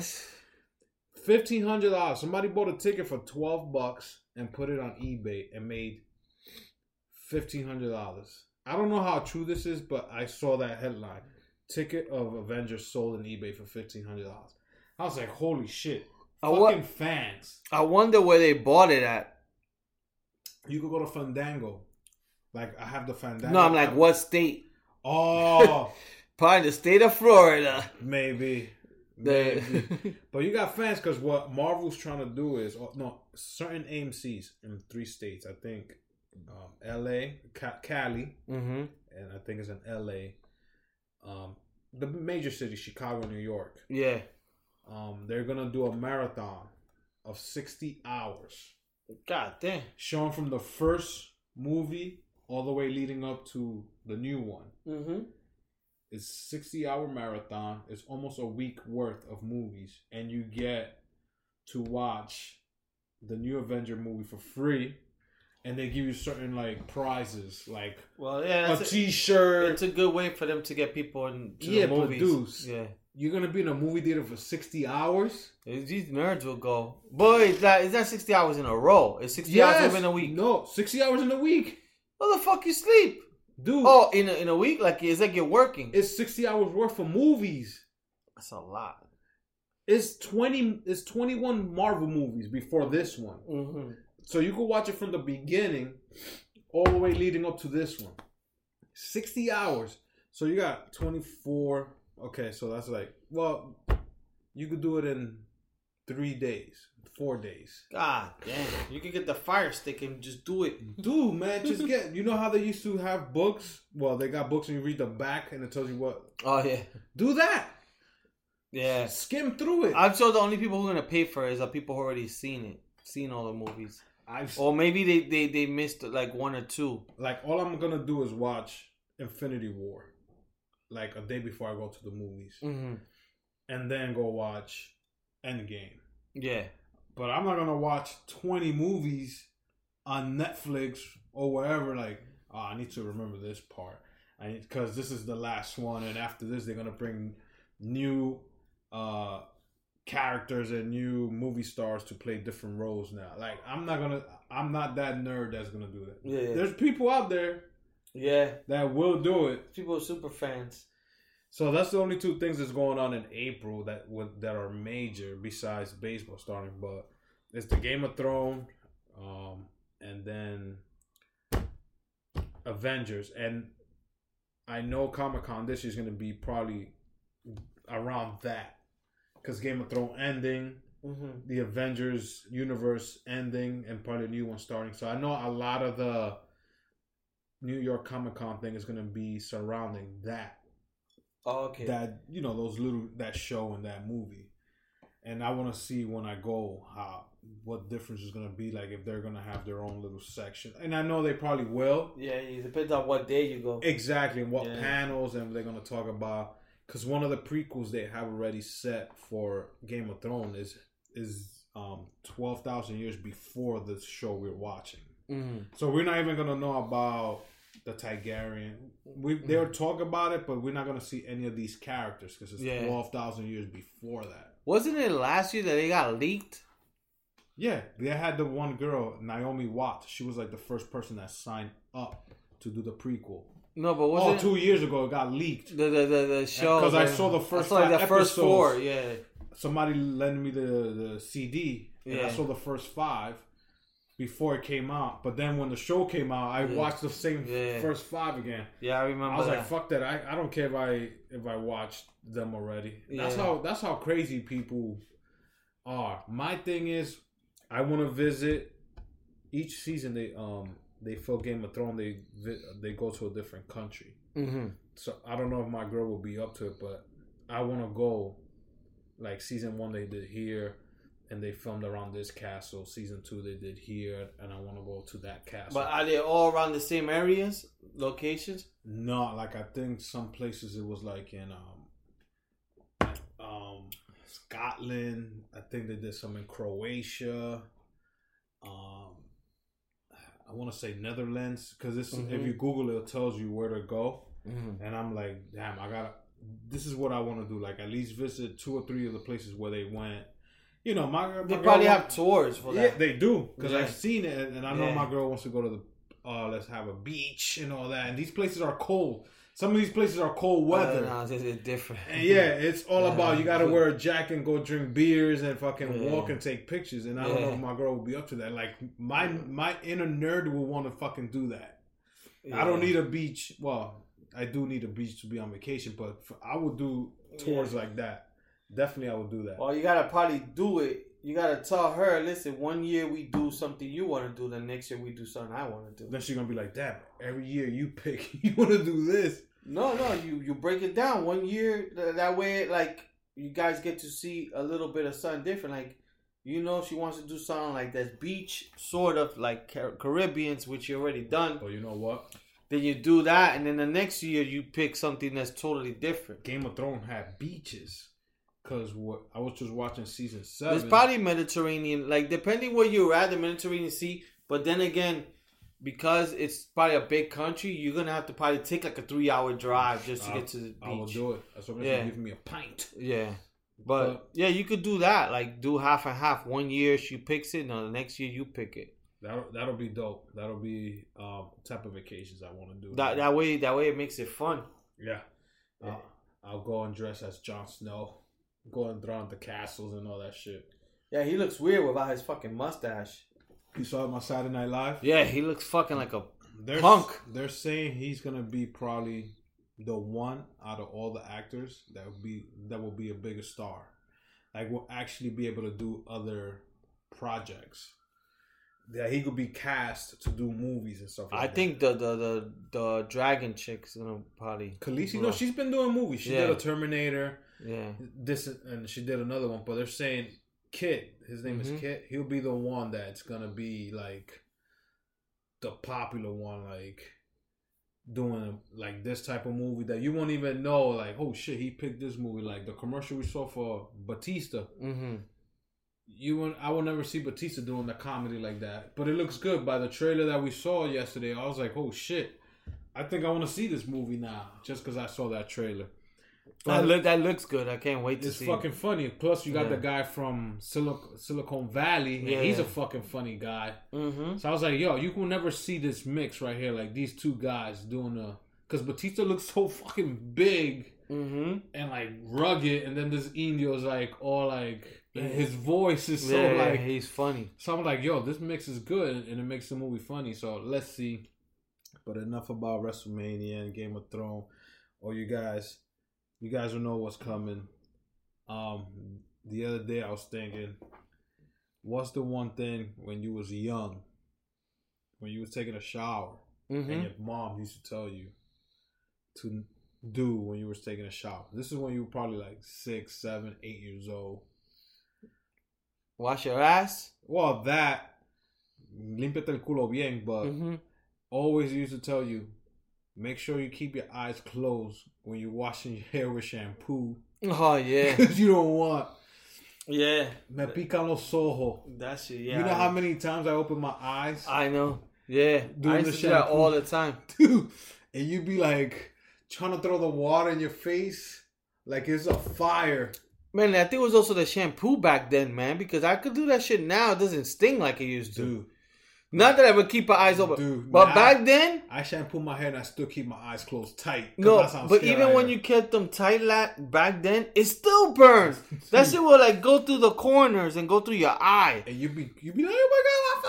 Fifteen hundred dollars. Somebody bought a ticket for twelve bucks and put it on eBay and made fifteen hundred dollars. I don't know how true this is, but I saw that headline: "Ticket of Avengers sold on eBay for fifteen hundred dollars." I was like, "Holy shit!" I Fucking wa- fans. I wonder where they bought it at. You could go to Fandango. Like I have the Fandango. No, I'm like, app. what state? Oh, Probably the state of Florida. maybe. The Maybe. But you got fans because what Marvel's trying to do is oh, no certain AMC's in three states. I think um, L.A., Ca- Cali, mm-hmm. and I think it's in L.A. Um, the major cities, Chicago, New York. Yeah. Um, they're gonna do a marathon of sixty hours, God damn. showing from the first movie all the way leading up to the new one. Mm-hmm. It's 60 hour marathon. It's almost a week worth of movies, and you get to watch the new Avenger movie for free, and they give you certain like prizes, like Well, yeah, a, T-shirt. it's a good way for them to get people into Yeah, the movies. dudes- Yeah. You're gonna be in a movie theater for 60 hours. These nerds will go. Boy, it's not, it's not 60 hours in a row. It's 60 hours in a week. No, 60 hours in a week, What the fuck you sleep? dude. Oh, in a, in a week? Like, it's like you're working. It's 60 hours worth of movies. That's a lot. It's 20. It's 21 Marvel movies before this one. Mm-hmm. So you can watch it from the beginning all the way leading up to this one. 60 hours. So you got 24. Okay, so that's like, well, you could do it in three days. four days. God damn. You could get the fire stick and just do it. Dude, man, just get. You know how they used to have books? Well, they got books and you read the back and it tells you what. Oh yeah. Do that. Yeah. Skim through it. I'm sure the only people who are gonna pay for it is the people who already seen it, seen all the movies, I've or maybe they they they missed like one or two. like all I'm gonna do is watch Infinity War, like a day before I go to the movies, Mm-hmm. and then go watch Endgame. Yeah. But I'm not gonna watch 20 movies on Netflix or wherever. Like, oh, I need to remember this part, I because this is the last one, and after this they're gonna bring new uh characters and new movie stars to play different roles now. Like, I'm not gonna. I'm not that nerd that's gonna do that. Yeah. There's people out there Yeah. that will do it. People are super fans. So that's the only two things that's going on in April that would that are major besides baseball starting. But it's the Game of Thrones, um, and then Avengers, and I know Comic Con this year is going to be probably around that because Game of Thrones ending, Mm-hmm. the Avengers universe ending, and probably a new one starting. So I know a lot of the New York Comic Con thing is going to be surrounding that Oh, okay. that you know those little that show and that movie and i want to see when i go how what difference is going to be like if they're going to have their own little section and i know they probably will yeah, it depends on what day you go. exactly and what Yeah. panels and they're going to talk about because one of the prequels they have already set for game of thrones is is um 12000 years before the show we're watching Mm-hmm. so we're not even going to know about the Targaryen. We they'll mm. talk about it, but we're not gonna see any of these characters because it's Yeah. twelve thousand years before that. Wasn't it last year that they got leaked? Yeah, they had the one girl, Naomi Watts. She was like the first person that signed up to do the prequel. No, but Oh, wasn't two years ago it got leaked. the the the, the show? 'Cause I saw the first I saw like five the first episodes. four. Yeah. Somebody lent me the the CD, and I Yeah. saw the first five before it came out. But then when the show came out, I Yeah. watched the same Yeah. first five again. Yeah, I remember. I was that. like, "Fuck that! I, I don't care if I if I watched them already." That's Yeah. how that's how crazy people are. My thing is, I want to visit each season. They um they film Game of Thrones. They they go to a different country. Mm-hmm. So I don't know if my girl will be up to it, but I want to go. Like season one, they did here, and they filmed around this castle. Season two, they did here, and I want to go to that castle. But are they all around the same areas, locations? No, like I think some places it was like in um um Scotland. I think they did some in Croatia. Um I want to say Netherlands because this if you Google it, it tells you where to go. Mm-hmm. And I'm like, damn, I gotta. This is what I want to do. Like at least visit two or three of the places where they went. You know, my, my They girl probably have tours for yeah, that. they do because Yeah. I've seen it, and I know Yeah. my girl wants to go to the. Uh, let's have a beach and all that. And these places are cold. Some of these places are cold weather. Uh, no, it's, different. And yeah, it's all Yeah. about you got to wear a jacket and go drink beers and fucking Yeah. walk and take pictures. And I don't know if my girl will be up to that. Like my my inner nerd will want to fucking do that. I don't need a beach. Well, I do need a beach to be on vacation, but I would do tours Yeah. like that. Definitely, I would do that. Well, you gotta probably do it. You gotta tell her, listen, one year we do something you want to do, the next year we do something I want to do. Then she's gonna be like, "Damn, every year you pick, you want to do this." No, no, you you break it down one year. th- That way, like you guys get to see a little bit of something different. Like you know, she wants to do something like that beach, sort of like Car- Caribbeans, which you already done. But you know what? Then you do that, and then the next year you pick something that's totally different. Game of Thrones had beaches. Cause what I was just watching season seven. It's probably Mediterranean, like depending where you're at, the Mediterranean Sea. But then again, because it's probably a big country, you're gonna have to probably take like a three hour drive just to I'll- get to the beach. I will do it. That's what Yeah. yeah. give me a pint. Yeah. But, But- yeah, you could do that. Like do half and half. One year she picks it, and the next year you pick it. That'll that'll be dope. That'll be um type of vacations I want to do. That that way that way it makes it fun. yeah. Yeah. Uh, I'll go and dress as Jon Snow. Go and draw the castles and all that shit. Yeah, he looks weird without his fucking mustache. You saw him on Saturday Night Live. Yeah, he looks fucking like a They're, Punk. They're saying he's gonna be probably the one out of all the actors that will be that will be a bigger star. Like will actually be able to do other projects. That he could be cast to do movies and stuff. Like I that. think the the the, the dragon chick's gonna probably. Khaleesi. No, she's been doing movies. She did a Terminator. Yeah. This and she did another one, but they're saying Kit. His name Mhm. is Kit. He'll be the one that's gonna be like the popular one, like doing like this type of movie that you won't even know. Like, oh shit, he picked this movie. Like the commercial we saw for Batista. Mm-hmm. You won't, I will never see Batista doing the comedy like that. But it looks good by the trailer that we saw yesterday. I was like, oh shit. I think I want to see this movie now just because I saw that trailer. That look that looks good. I can't wait to It's fucking funny. Plus, you got Yeah. the guy from Silic- Silicon Valley. and Yeah, he's a fucking funny guy. Mm-hmm. So I was like, yo, you will never see this mix right here, like these two guys doing a. Because Batista looks so fucking big Mm-hmm. and like rugged, and then this Indio's like all like his voice is so yeah, like. he's funny. So I'm like, yo, this mix is good, and it makes the movie funny. So let's see. But enough about WrestleMania and Game of Thrones. Or you guys, you guys will know what's coming. Um, the other day I was thinking, what's the one thing when you was young, when you was taking a shower, Mm-hmm. and your mom used to tell you to do when you was taking a shower? This is when you were probably like six, seven, eight years old. Wash your ass. Well, that límpiate el culo bien, but Mm-hmm. always used to tell you, make sure you keep your eyes closed when you're washing your hair with shampoo, Oh yeah, because you don't want yeah. me pican los ojos. That shit. Yeah. you know how many times I open my eyes, I know. Yeah, Doing I the to do that shampoo. all the time. dude, and you'd be like trying to throw the water in your face like it's a fire. Man, I think it was also the shampoo back then, man, because I could do that shit now. It doesn't sting like it used to. Dude, Not that I would keep my eyes open, Dude, but back then, I shampoo my hair and I still keep my eyes closed tight. no. that's how But even when you kept them tight, lat back then, it still burns. that shit will like go through the corners and go through your eye. and you be you be like, oh my god, my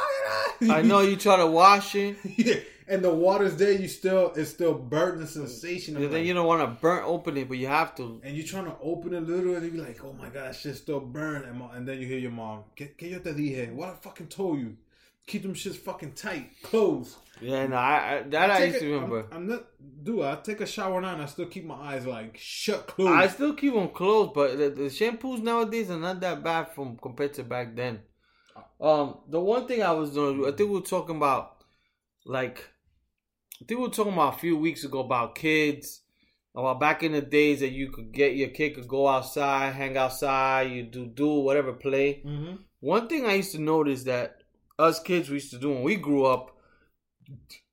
fucking eye. I know you try to wash it, yeah, and the water's there. You still it's still burning sensation. I'm and then like- you don't want to burn open it, but you have to. and you're trying to open it a little, and you be like, "Oh my god, shit still burn." And, and then you hear your mom, "Que, que yo te dije? What I fucking told you? Keep them shits fucking tight, closed." Yeah, no, I, I that I, take used to a- remember. I'm, I'm not, dude. I take a shower now, and I still keep my eyes like shut, closed. I still keep them closed, but the, the shampoos nowadays are not that bad from compared to back then. Um, the one thing I was doing, I think we were talking about, like, I think we were talking about a few weeks ago about kids, about back in the days that you could get your kid could go outside, hang outside, you do do whatever play. mm-hmm. One thing I used to notice that us kids we used to do when we grew up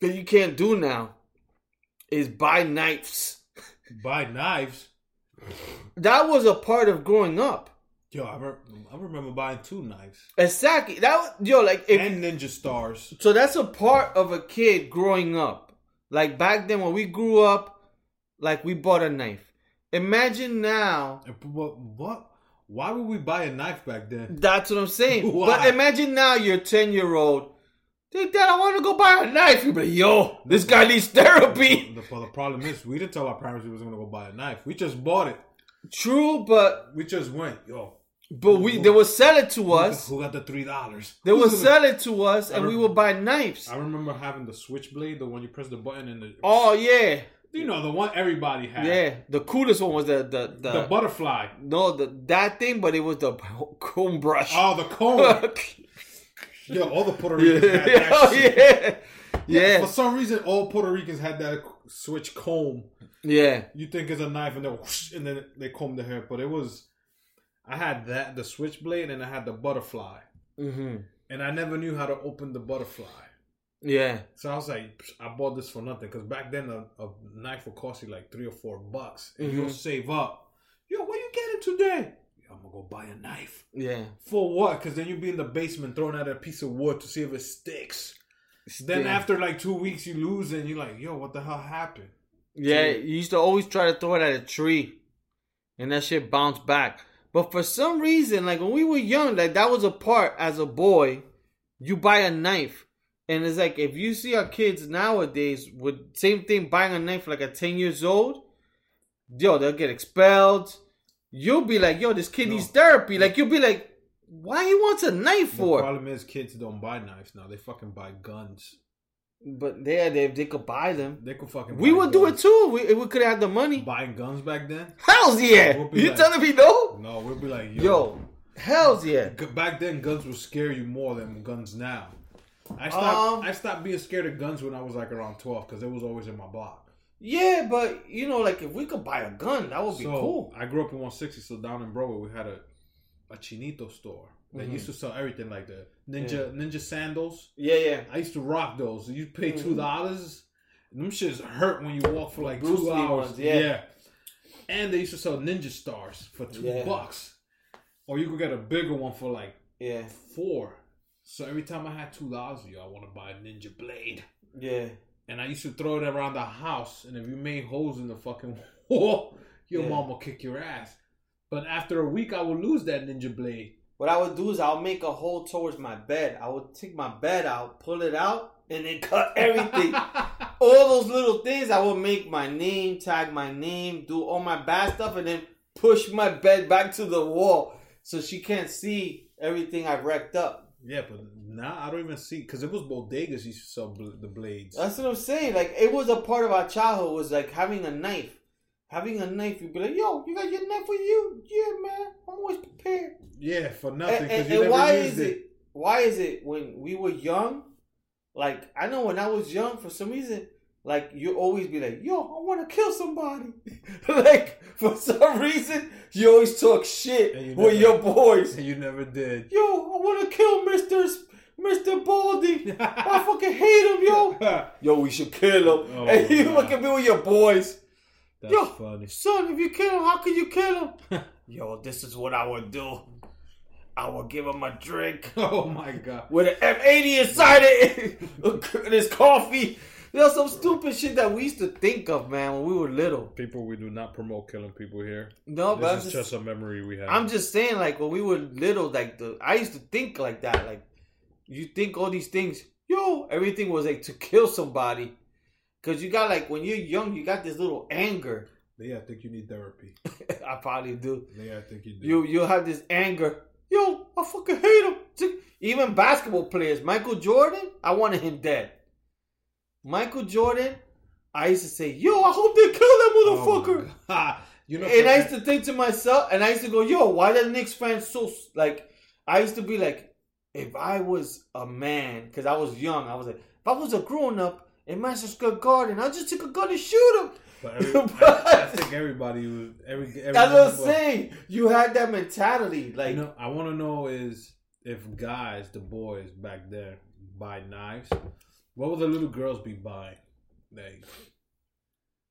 that you can't do now is buy knives. buy knives. That was a part of growing up. Yo, I, re- I remember buying two knives Exactly. That was, yo like if and Ninja Stars. so that's a part of a kid growing up. Like back then when we grew up, like we bought a knife. Imagine now. What? What? Why would we buy a knife back then? That's what I'm saying. Why? But imagine now you're 10 year old. That I want to go buy a knife. You be like, yo, this guy needs therapy. The, the problem is, we didn't tell our parents we was gonna go buy a knife. We just bought it. True, but We just went, yo. but we they would sell it to us. Who got the three dollars? They would sell it to us, and we would buy knives. I remember having the switchblade, the one you press the button and the. Oh yeah, You know the one everybody had. yeah. The coolest one was the the the, The butterfly. no the that thing, but it was the comb brush. Oh, the comb. yeah, all the Puerto yeah, Ricans had that oh, shit. yeah, For yeah, some reason, all Puerto Ricans had that switch comb. yeah. You think it's a knife, and then whoosh, and then they comb the hair. But it was, I had that the switchblade, and I had the butterfly, hmm and I never knew how to open the butterfly. Yeah, So I was like, I bought this for nothing because back then a, a knife would cost you like three or four bucks, and you'll Mhm. save up. Yo, what you getting today? I'm gonna go buy a knife. yeah. For what? Because then you'd be in the basement throwing out a piece of wood to see if it sticks. Then after like two weeks, you lose, and you're like, yo, what the hell happened? Yeah, you used to always try to throw it at a tree, and that shit bounced back. But for some reason, like when we were young, like that was a part as a boy. You buy a knife, and it's like if you see our kids nowadays with same thing buying a knife like a ten years old, yo, they'll get expelled. You'll be like, yo, this kid No. needs therapy. Like you'll be like, Why he wants a knife The for? problem is kids don't buy knives now. They fucking buy guns. But they, they they could buy them. They could fucking. We would do it too. We, we could have the money. Buying guns back then? Hell's yeah! We'll You like- telling me no? No, we'll be like, yo. Yo, hell's yeah! Back then, guns would scare you more than guns now. I stopped. Um, I stopped being scared of guns when I was like around twelve because it was always in my block. Yeah, but you know, like if we could buy a gun, that would be so cool. I grew up in 160, so down in Broadway we had a a chinito store that Mhm. used to sell everything like the ninja ninja sandals. Yeah, yeah. I used to rock those. You pay two dollars. Them shits hurt when you walk for like Bruce two Lee hours. ones, yeah. And they used to sell ninja stars for two Yeah. bucks, or you could get a bigger one for like Yeah, four. So every time I had two dollars, yo, I want to buy a ninja blade. yeah. And I used to throw it around the house, and if you made holes in the fucking wall, your Yeah. mom will kick your ass. But after a week, I would lose that ninja blade. What I would do is I'll make a hole towards my bed. I would take my bed out, pull it out, and then cut everything. all those little things, I would make my name, tag my name, do all my bad stuff, and then push my bed back to the wall so she can't see everything I've wrecked up. Yeah, but now I don't even see because it was bodegas used to sell bl- the blades. That's what I'm saying. Like it was a part of our childhood was like having a knife. Having a knife, you'd be like, "Yo, you got your knife with you? Yeah, man. I'm always prepared." yeah, for nothing And, and- you and why is it? Why is it when we were young? Like I know when I was young, for some reason, like you always be like, "Yo, I want to kill somebody." like for some reason, you always talk shit you with your boys. And you never did. Yo, I want to kill Mister Mister Baldy. I fucking hate him, yo. Yo, we should kill him. Oh, and you God. fucking be with your boys. That's Yo. funny. Son, if you kill him, how can you kill him? Yo, this is what I would do. I would give him a drink Oh my god. with an M80 inside it and his coffee. You know, some stupid shit that we used to think of, man, when we were little. People, we do not promote killing people here. No, but I'm This is just, just a memory we have. I'm just saying, like, when we were little, like, the I used to think like that. Like, you think all these things, yo, everything was like to kill somebody. Because you got, like, when you're young, you got this little anger. yeah, I think you need therapy. I probably do. Yeah, I think you do. You you have this anger. Yo, I fucking hate him. Even basketball players, Michael Jordan, I wanted him dead. Michael Jordan, I used to say, yo, I hope they kill that Oh motherfucker. God. you know, and I used to think to myself, and I used to go, yo, why the Knicks fans so like? I used to be like, if I was a man, because I was young, I was like, if I was a grown up in Madison Square Garden, I'd just take a gun and shoot him. But every, I, I think everybody was every. every That's what I'm saying. You had that mentality, like. You know, I want to know is if guys, the boys back there, buy knives. What would the little girls be buying? Like,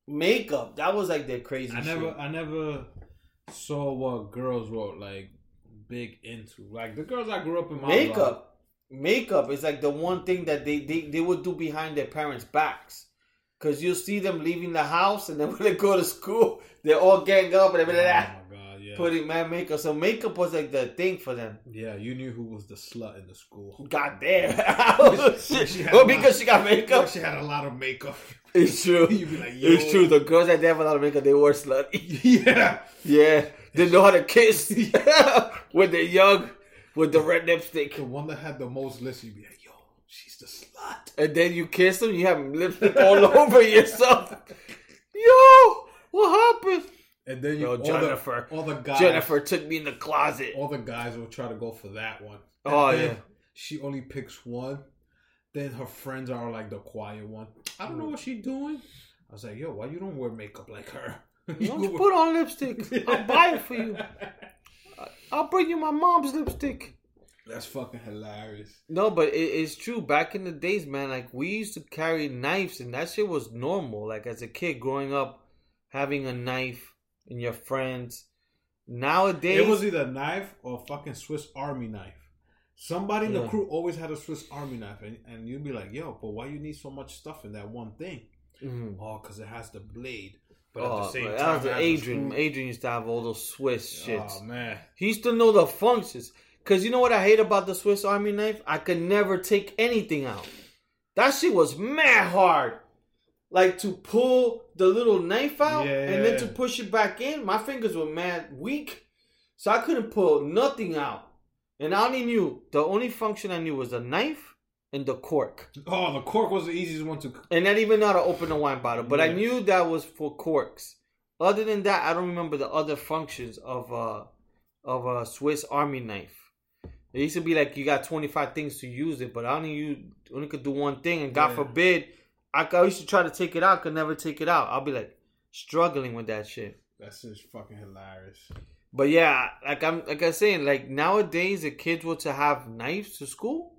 makeup. That was like the crazy. I never, shit. I never saw what girls were like big into. Like the girls I grew up in my makeup. Makeup is like the one thing that they, they, they would do behind their parents' backs. Cause you'll see them leaving the house and then when they go to school, they're all gang up and Oh everything like my god, yeah, putting mad makeup. So makeup was like the thing for them. yeah. You knew who was the slut in the school. God damn. shit. She had a lot- because she got makeup. She had a lot of makeup. It's true. You'd be like, Yo. It's true. The girls that have a lot of makeup, they were slutty. yeah. Yeah. They know how to kiss when they're young with the red lipstick. The one that had the most lists, you'd be like, yo, she's the slut. and then you kiss them, you have lipstick all over yourself. Yo, what happened? And then you, Yo, all Jennifer. the, all the guys, Jennifer took me in the closet. all the guys will try to go for that one. And Oh, yeah. She only picks one. Then her friends are like the quiet one. I don't know what she's doing. I was like, yo, why you don't wear makeup like her? You don't put on lipstick. I'll buy it for you. I'll bring you my mom's lipstick. That's fucking hilarious. No, but it, it's true. Back in the days, man, like we used to carry knives, and that shit was normal. Like as a kid growing up, having a knife and your friends. Nowadays, It was either a knife or a fucking Swiss Army knife. Somebody in the crew always had a Swiss Army knife, and, and you'd be like, "Yo, but why you need so much stuff in that one thing?" Mhm. Oh, because it has the blade. But Oh, at the same but time, that was it has the Adrian. Adrian used to have all those Swiss shits. Oh man, He used to know the functions. Cause you know what I hate about the Swiss Army knife? I could never take anything out. That shit was mad hard. Like to pull the little knife out Yeah, and then to push it back in, my fingers were mad weak. So I couldn't pull nothing out. and I only knew the only function I knew was the knife and the cork, Oh, the cork was the easiest one to. and not even know how to open a wine bottle. But I knew that was for corks. Other than that, I don't remember the other functions of uh of a Swiss Army knife. It used to be like you got twenty five things to use it, but I only you only could do one thing, and God Yeah. forbid, I, I used to try to take it out, could never take it out. I'll be like struggling with that shit. That's just fucking hilarious. But yeah, like I'm like I'm saying, like nowadays the kids were to have knives to school,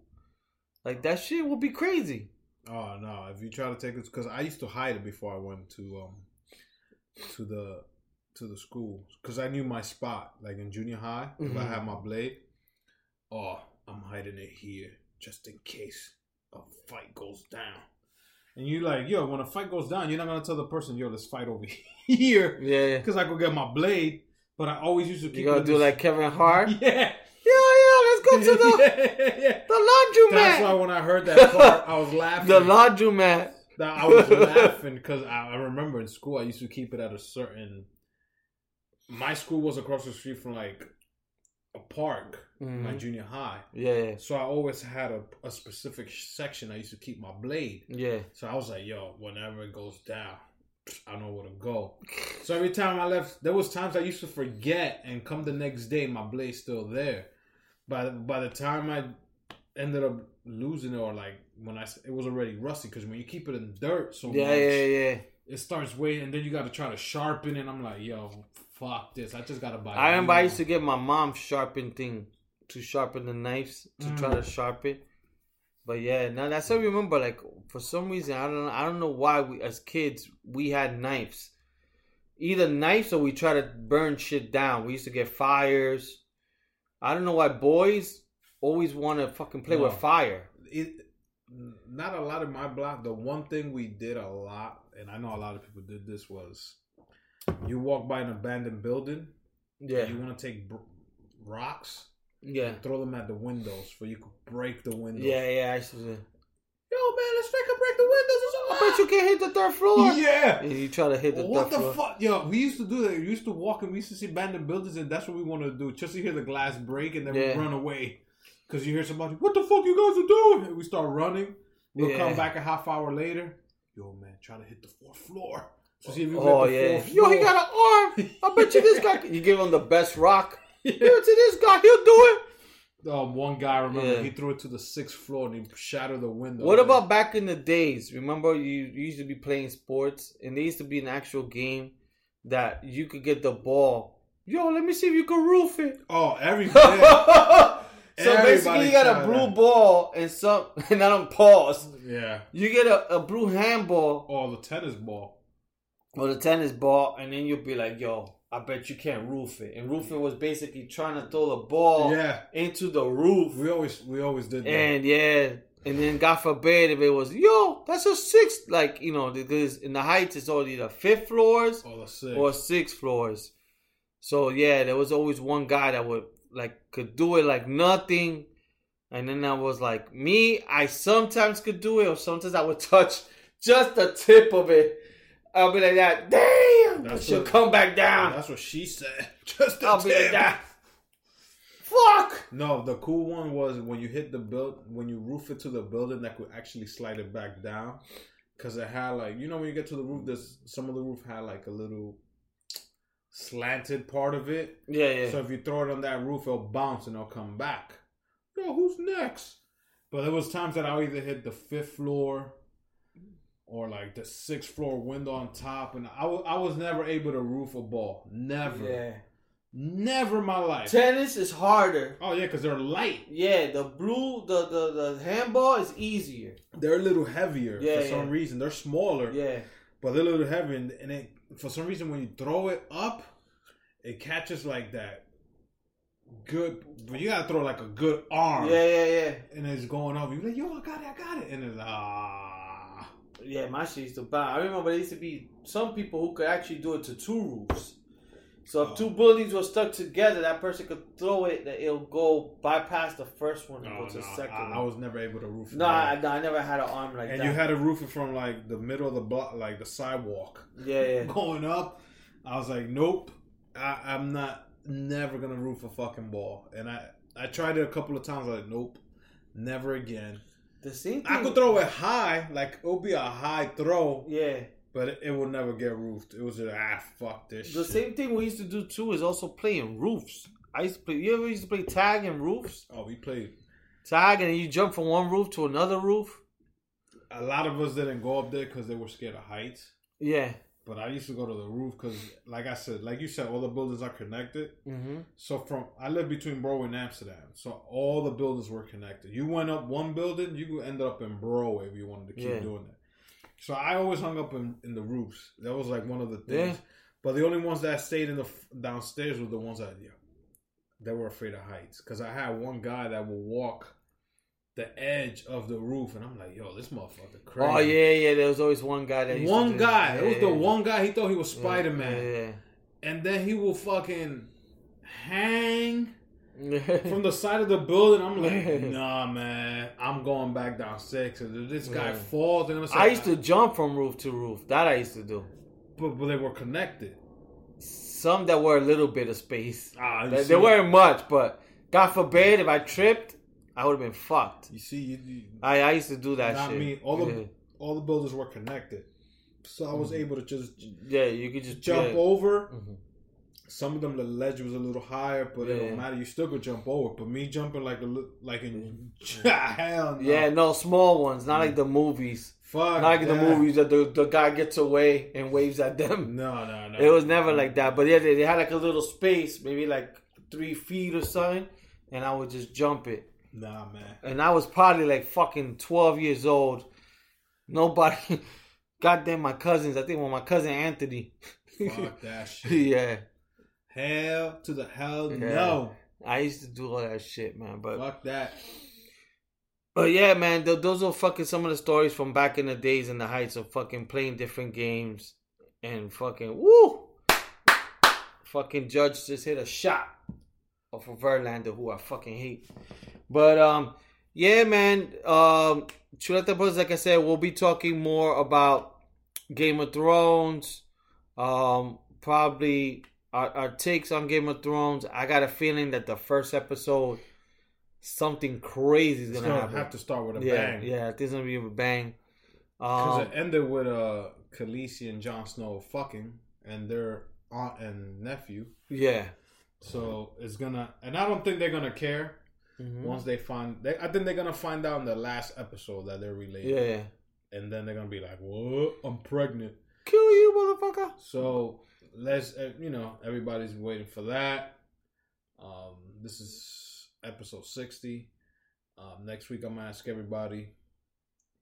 like that shit would be crazy. Oh no! If you try to take it, because I used to hide it before I went to um to the to the school, because I knew my spot. Like in junior high, if I Mhm. had my blade, oh, I'm hiding it here just in case a fight goes down. And you're like, yo, when a fight goes down, you're not gonna tell the person, yo, let's fight over here, Yeah, because I could get my blade. But I always used to keep you gotta do this- like Kevin Hart. yeah, Yeah, yeah, let's go to the yeah, yeah. the laundromat. That's why when I heard that part, I was laughing. the laundromat. That I was laughing because I, I remember in school I used to keep it at a certain. My school was across the street from like a park, my Mhm. junior high. Yeah, So I always had a, a specific section I used to keep my blade. yeah. So I was like, yo, whenever it goes down, I know where to go. So every time I left, there was times I used to forget, and come the next day, my blade's still there. By the, by the time I ended up losing it, or like when I it was already rusty, because when you keep it in dirt so Yeah, much, yeah, yeah. it starts weighing, and then you got to try to sharpen it. I'm like, yo, fuck this. I just got to buy. I remember I used to get my mom sharpen thing to sharpen the knives to try Mm. to sharpen. But yeah, now that's how I remember. Like for some reason, I don't know. I don't know why we as kids we had knives, either knives or we try to burn shit down. We used to get fires. I don't know why boys always want to fucking play with fire. it not a lot of my block the one thing we did a lot and i know a lot of people did this was you walk by an abandoned building Yeah, you want to take br- rocks yeah, and throw them at the windows so you could break the windows yeah, yeah. I to. Yo man let's to break the windows I bet you can't hit the third floor. yeah And you try to hit the what third the floor. fuck? Yo, we used to do that. We used to walk and we used to see abandoned buildings, and that's what we want to do. Just to hear the glass break and then Yeah. we run away. Because you hear somebody, what the fuck you guys are doing? And we start running. We'll Yeah. come back a half hour later. Yo, man, try to hit the fourth floor. So see Oh hit the yeah. Yo, he got an arm. I bet you this guy. You give him the best rock. Yeah. Give it to this guy. He'll do it. Um, one guy, remember, Yeah. he threw it to the sixth floor and he shattered the window. What about back in the days? Remember, you, you used to be playing sports, and there used to be an actual game that you could get the ball. Yo, let me see if you can roof it. Oh, every so Everybody basically, you got a blue that. ball and some, and I don't pause. Yeah. You get a, a blue handball Oh, the tennis ball. or the tennis ball, and then you'll be like, "Yo, I bet you can't roof it." And roofing was basically trying to throw the ball Yeah. into the roof. We always we always did that. And yeah, and then God forbid if it was, yo, that's a sixth, like, you know, because in the heights it's only the fifth floors oh, the six. or six floors. So yeah, there was always one guy that would like could do it like nothing. And then I was like, me, I sometimes could do it, or sometimes I would touch just the tip of it. I'll be like that, damn, That's she'll what- come back down. That's what she said. Just I'll be like that. Fuck. No, the cool one was when you hit the build when you roof it to the building that could actually slide it back down because it had like you know when you get to the roof, there's some of the roof had like a little slanted part of it. Yeah, yeah. So if you throw it on that roof, it'll bounce and it'll come back. Yo, who's next? But there was times that I either hit the fifth floor or like the sixth floor window on top, and I wa- I was never able to roof a ball. Never, yeah. never in my life. Tennis is harder. Oh yeah, because they're light. Yeah, the blue, the, the the handball is easier. They're a little heavier Yeah, for some yeah. reason. They're smaller, Yeah, but they're a little heavier, and, and it, for some reason when you throw it up, it catches like that good. But you gotta throw like a good arm. yeah, yeah, yeah. and it's going up. You're like, yo, I got it, I got it, and it's ah, Yeah, my shit used to bounce. I remember there used to be some people who could actually do it to two roofs. So if Oh. two buildings were stuck together, that person could throw it. That it'll go bypass the first one and oh, no, go to no, the second. I, I was never able to roof. No. I, no, I never had an arm like and that. And you had a roof it from like the middle of the block, like the sidewalk, yeah, yeah. going up. I was like, nope, I, I'm not never gonna roof a fucking ball, and I I tried it a couple of times. Like, nope, never again. The same thing. I could throw it high, like it would be a high throw, Yeah. but it, it would never get roofed. It was just ah fuck this. The shit. same thing we used to do too is also playing roofs. I used to play. You ever used to play tag and roofs? Oh, we played. Tag and you jump from one roof to another roof. A lot of us didn't go up there because they were scared of heights. Yeah. But I used to go to the roof because, like I said, like you said, all the buildings are connected. Mm-hmm. So from I live between Broadway and Amsterdam, so all the buildings were connected. You went up one building, you ended up in Broadway if you wanted to keep Yeah. doing that. So I always hung up in, in the roofs. That was like one of the things. Yeah. But the only ones that stayed in the downstairs were the ones that yeah, that were afraid of heights. Because I had one guy that would walk the edge of the roof, and I'm like, yo, this motherfucker crazy. Oh yeah, yeah. There was always one guy that One guy. Yeah, it was the yeah, one guy. He thought he was yeah. Spider Man, and then he will fucking hang from the side of the building. I'm like, nah, man, I'm going back down six. And this guy Yeah. falls, gonna say, I used to jump from roof to roof. That I used to do. but, but they were connected. Some that were a little bit of space. Ah, They, they weren't much, but God forbid if I tripped, I would have been fucked. You see, you, you, I, I used to do that me. All the yeah. all the buildings were connected, so I was mm-hmm. able to just yeah, you could just jump yeah. over. Mhm. Some of them the ledge was a little higher, but it don't matter. You still could jump over. But me jumping like a like in mm-hmm. hell no. Yeah, no small ones, not like mm. the movies. fuck Not like the movies that the, the guy gets away and waves at them. No, no, no. It was never like that. But yeah, they, they had like a little space, maybe like three feet or something, and I would just jump it. Nah, man. And I was probably like fucking twelve years old. Nobody, goddamn, my cousins. I think well, my cousin Anthony. Fuck that shit. yeah, Hell to the hell Yeah. no. I used to do all that shit, man. But Fuck that. But yeah, man, th- those are fucking some of the stories from back in the days in the heights of fucking playing different games and fucking woo. Fucking judge just hit a shot off of Verlander, who I fucking hate. But um, yeah, man. Um, Chuleta Buzz, like I said, we'll be talking more about Game of Thrones. Um, probably our, our takes on Game of Thrones. I got a feeling that the first episode, something crazy is gonna, gonna happen. have to start with a yeah, bang. yeah, I it's gonna be a bang. Because Um, it ended with uh Khaleesi and Jon Snow fucking and their aunt and nephew. yeah. So it's gonna and I don't think they're gonna care Mhm. once they find they I think they're gonna find out in the last episode that they're related. Yeah. And then they're gonna be like, What? I'm pregnant. Kill you, motherfucker. So let's uh, you know everybody's waiting for that. Um, this is episode sixty. Um, next week I'm gonna ask everybody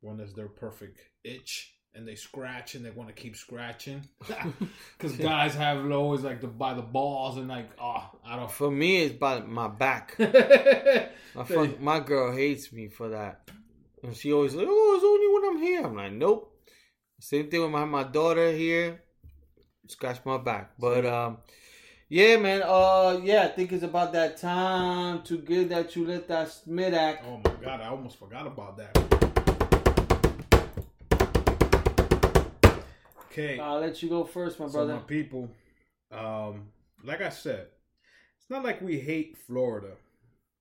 when is their perfect itch and they scratch and they want to keep scratching because guys have always like to buy the balls and like oh I don't. For me, it's by my back. My, fuck, my girl hates me for that. And she always like, oh, it's only when I'm here. I'm like, nope. Same thing with my, my daughter here. Scratch my back. But um yeah, man. Uh yeah, I think it's about that time to get that Chuleta Smith Act. oh my god, I almost forgot about that. Okay. I'll let you go first, my So brother. my people, um, like I said, it's not like we hate Florida,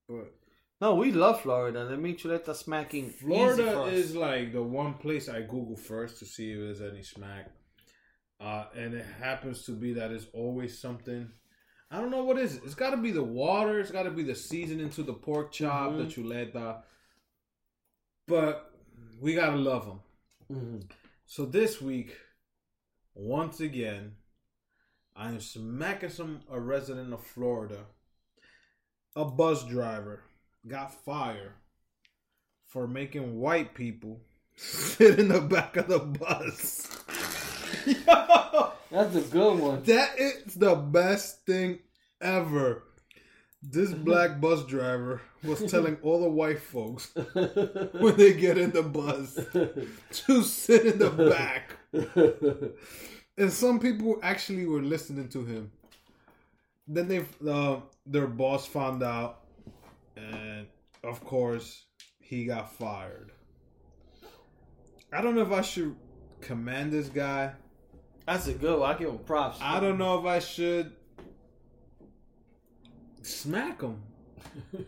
but No, we love Florida. Let me Chuleta smacking. easy for Florida us. is like the one place I Google first to see if there's any smack. Uh, and it happens to be that it's always something. I don't know what is it. It's got to be the water. It's got to be the seasoning to the pork chop, Mhm. the chuleta. But we gotta love them. Mhm. So this week, once again, I am smacking some a resident of Florida. A bus driver got fired for making white people sit in the back of the bus. Yo, That's a good one. that is the best thing ever. This black bus driver was telling all the white folks when they get in the bus to sit in the back. and some people actually were listening to him. Then they, uh, their boss found out, and of course, he got fired. I don't know if I should commend this guy. That's a good one. I give him props. I don't know if I should smack him.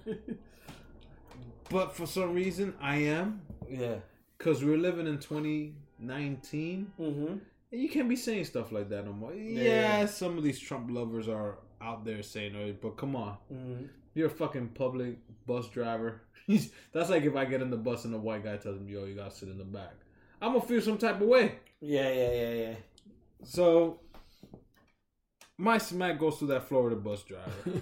but for some reason, I am Yeah. because we're living in 2019. Mm-hmm. And you can't be saying stuff like that no more. Yeah, Yeah. some of these Trump lovers are out there saying it, but come on. Mm-hmm. You're a fucking public bus driver. That's like if I get in the bus and the white guy tells me, yo, you gotta sit in the back. I'm gonna feel some type of way. Yeah, yeah, yeah, yeah. So, my smack goes to that Florida bus driver.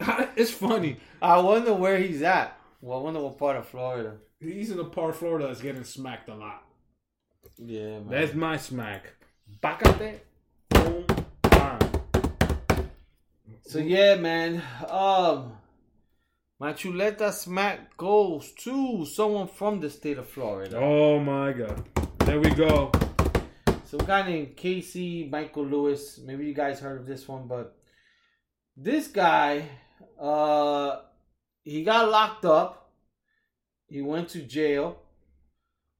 it's funny. I wonder where he's at. Well, I wonder what part of Florida. He's in a part of Florida that's getting smacked a lot. Yeah, man. That's my smack. Bacate. Boom. Bang. So yeah, man. Um, my chuleta smack goes to someone from the state of Florida. Oh my god. There we go. Some guy named Casey Michael Lewis. Maybe you guys heard of this one, but this guy, uh, he got locked up. He went to jail,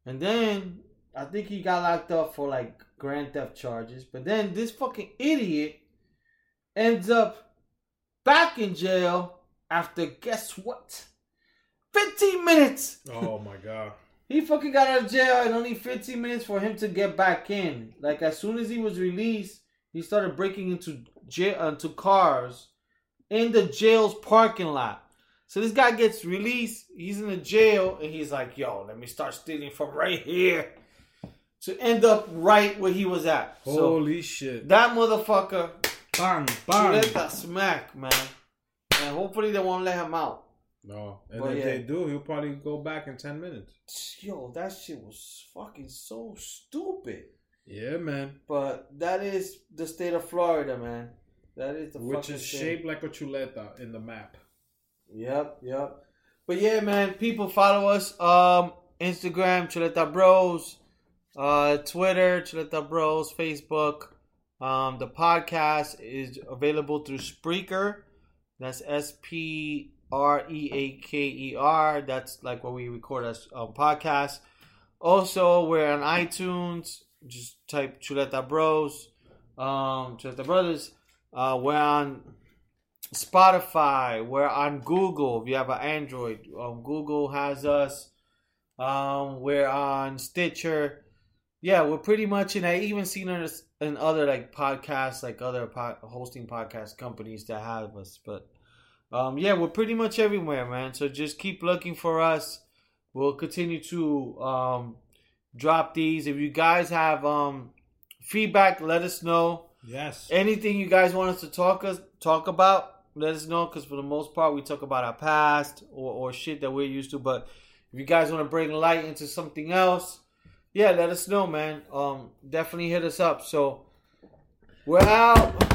and then I think he got locked up for like grand theft charges. But then this fucking idiot ends up back in jail after guess what? 15 minutes. Oh my god. He fucking got out of jail and only 15 minutes for him to get back in. Like as soon as he was released, he started breaking into jail into cars in the jail's parking lot. So this guy gets released. He's in the jail and he's like, "Yo, let me start stealing from right here." To end up right where he was at. so Holy shit. that motherfucker, Bang, he bang. let that smack, man. And hopefully they won't let him out. No. And But if yeah. they do, he'll probably go back in 10 minutes. Yo, that shit was fucking so stupid. Yeah, man. But that is the state of Florida, man. That is the Which is state. shaped like a chuleta in the map. Yep, yep. But yeah, man, people follow us. Um, Instagram, Chuleta Bros. Uh, Twitter, Chuleta Bros. Facebook. Um, the podcast is available through Spreaker. That's S P R E A K E R. That's like what we record as um, podcast. Also, we're on iTunes. Just type Chuleta Bros. Um, Chuleta Brothers. Uh, we're on Spotify. We're on Google. If you have an Android, um, Google has us. Um, we're on Stitcher. Yeah, we're pretty much in. I even seen in, in other like podcasts, like other hosting podcast companies that have us. But um, yeah, we're pretty much everywhere, man. So just keep looking for us. We'll continue to um, drop these. If you guys have um, feedback, let us know Yes. anything you guys want us to talk us talk about let us know because for the most part we talk about our past or, or shit that we're used to but if you guys want to bring light into something else yeah let us know man um definitely hit us up so we're out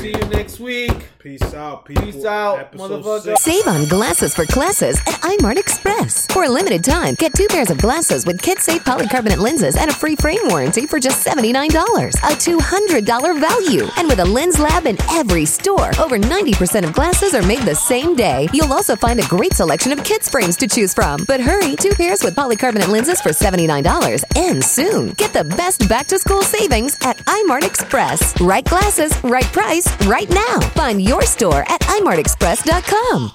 see you next week Peace out, people. Peace out, motherfucker. Save on glasses for classes at Eyemart Express. For a limited time, get two pairs of glasses with kid safe polycarbonate lenses and a free frame warranty for just $79. A $200 value. And with a lens lab in every store, over 90% of glasses are made the same day. You'll also find a great selection of kids' frames to choose from. But hurry, two pairs with polycarbonate lenses for $79 and soon. Get the best back to school savings at Eyemart Express. Right glasses, right price, right now. Find your store at EyemartExpress.com.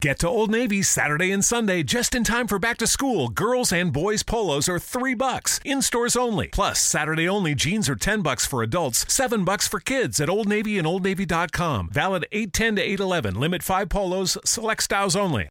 Get to Old Navy Saturday and Sunday just in time for back to school. Girls and boys polos are 3 bucks in stores only. Plus, Saturday only jeans are 10 bucks for adults, 7 bucks for kids at Old Navy and OldNavy.com. Valid 810 to 811. Limit 5 polos, select styles only.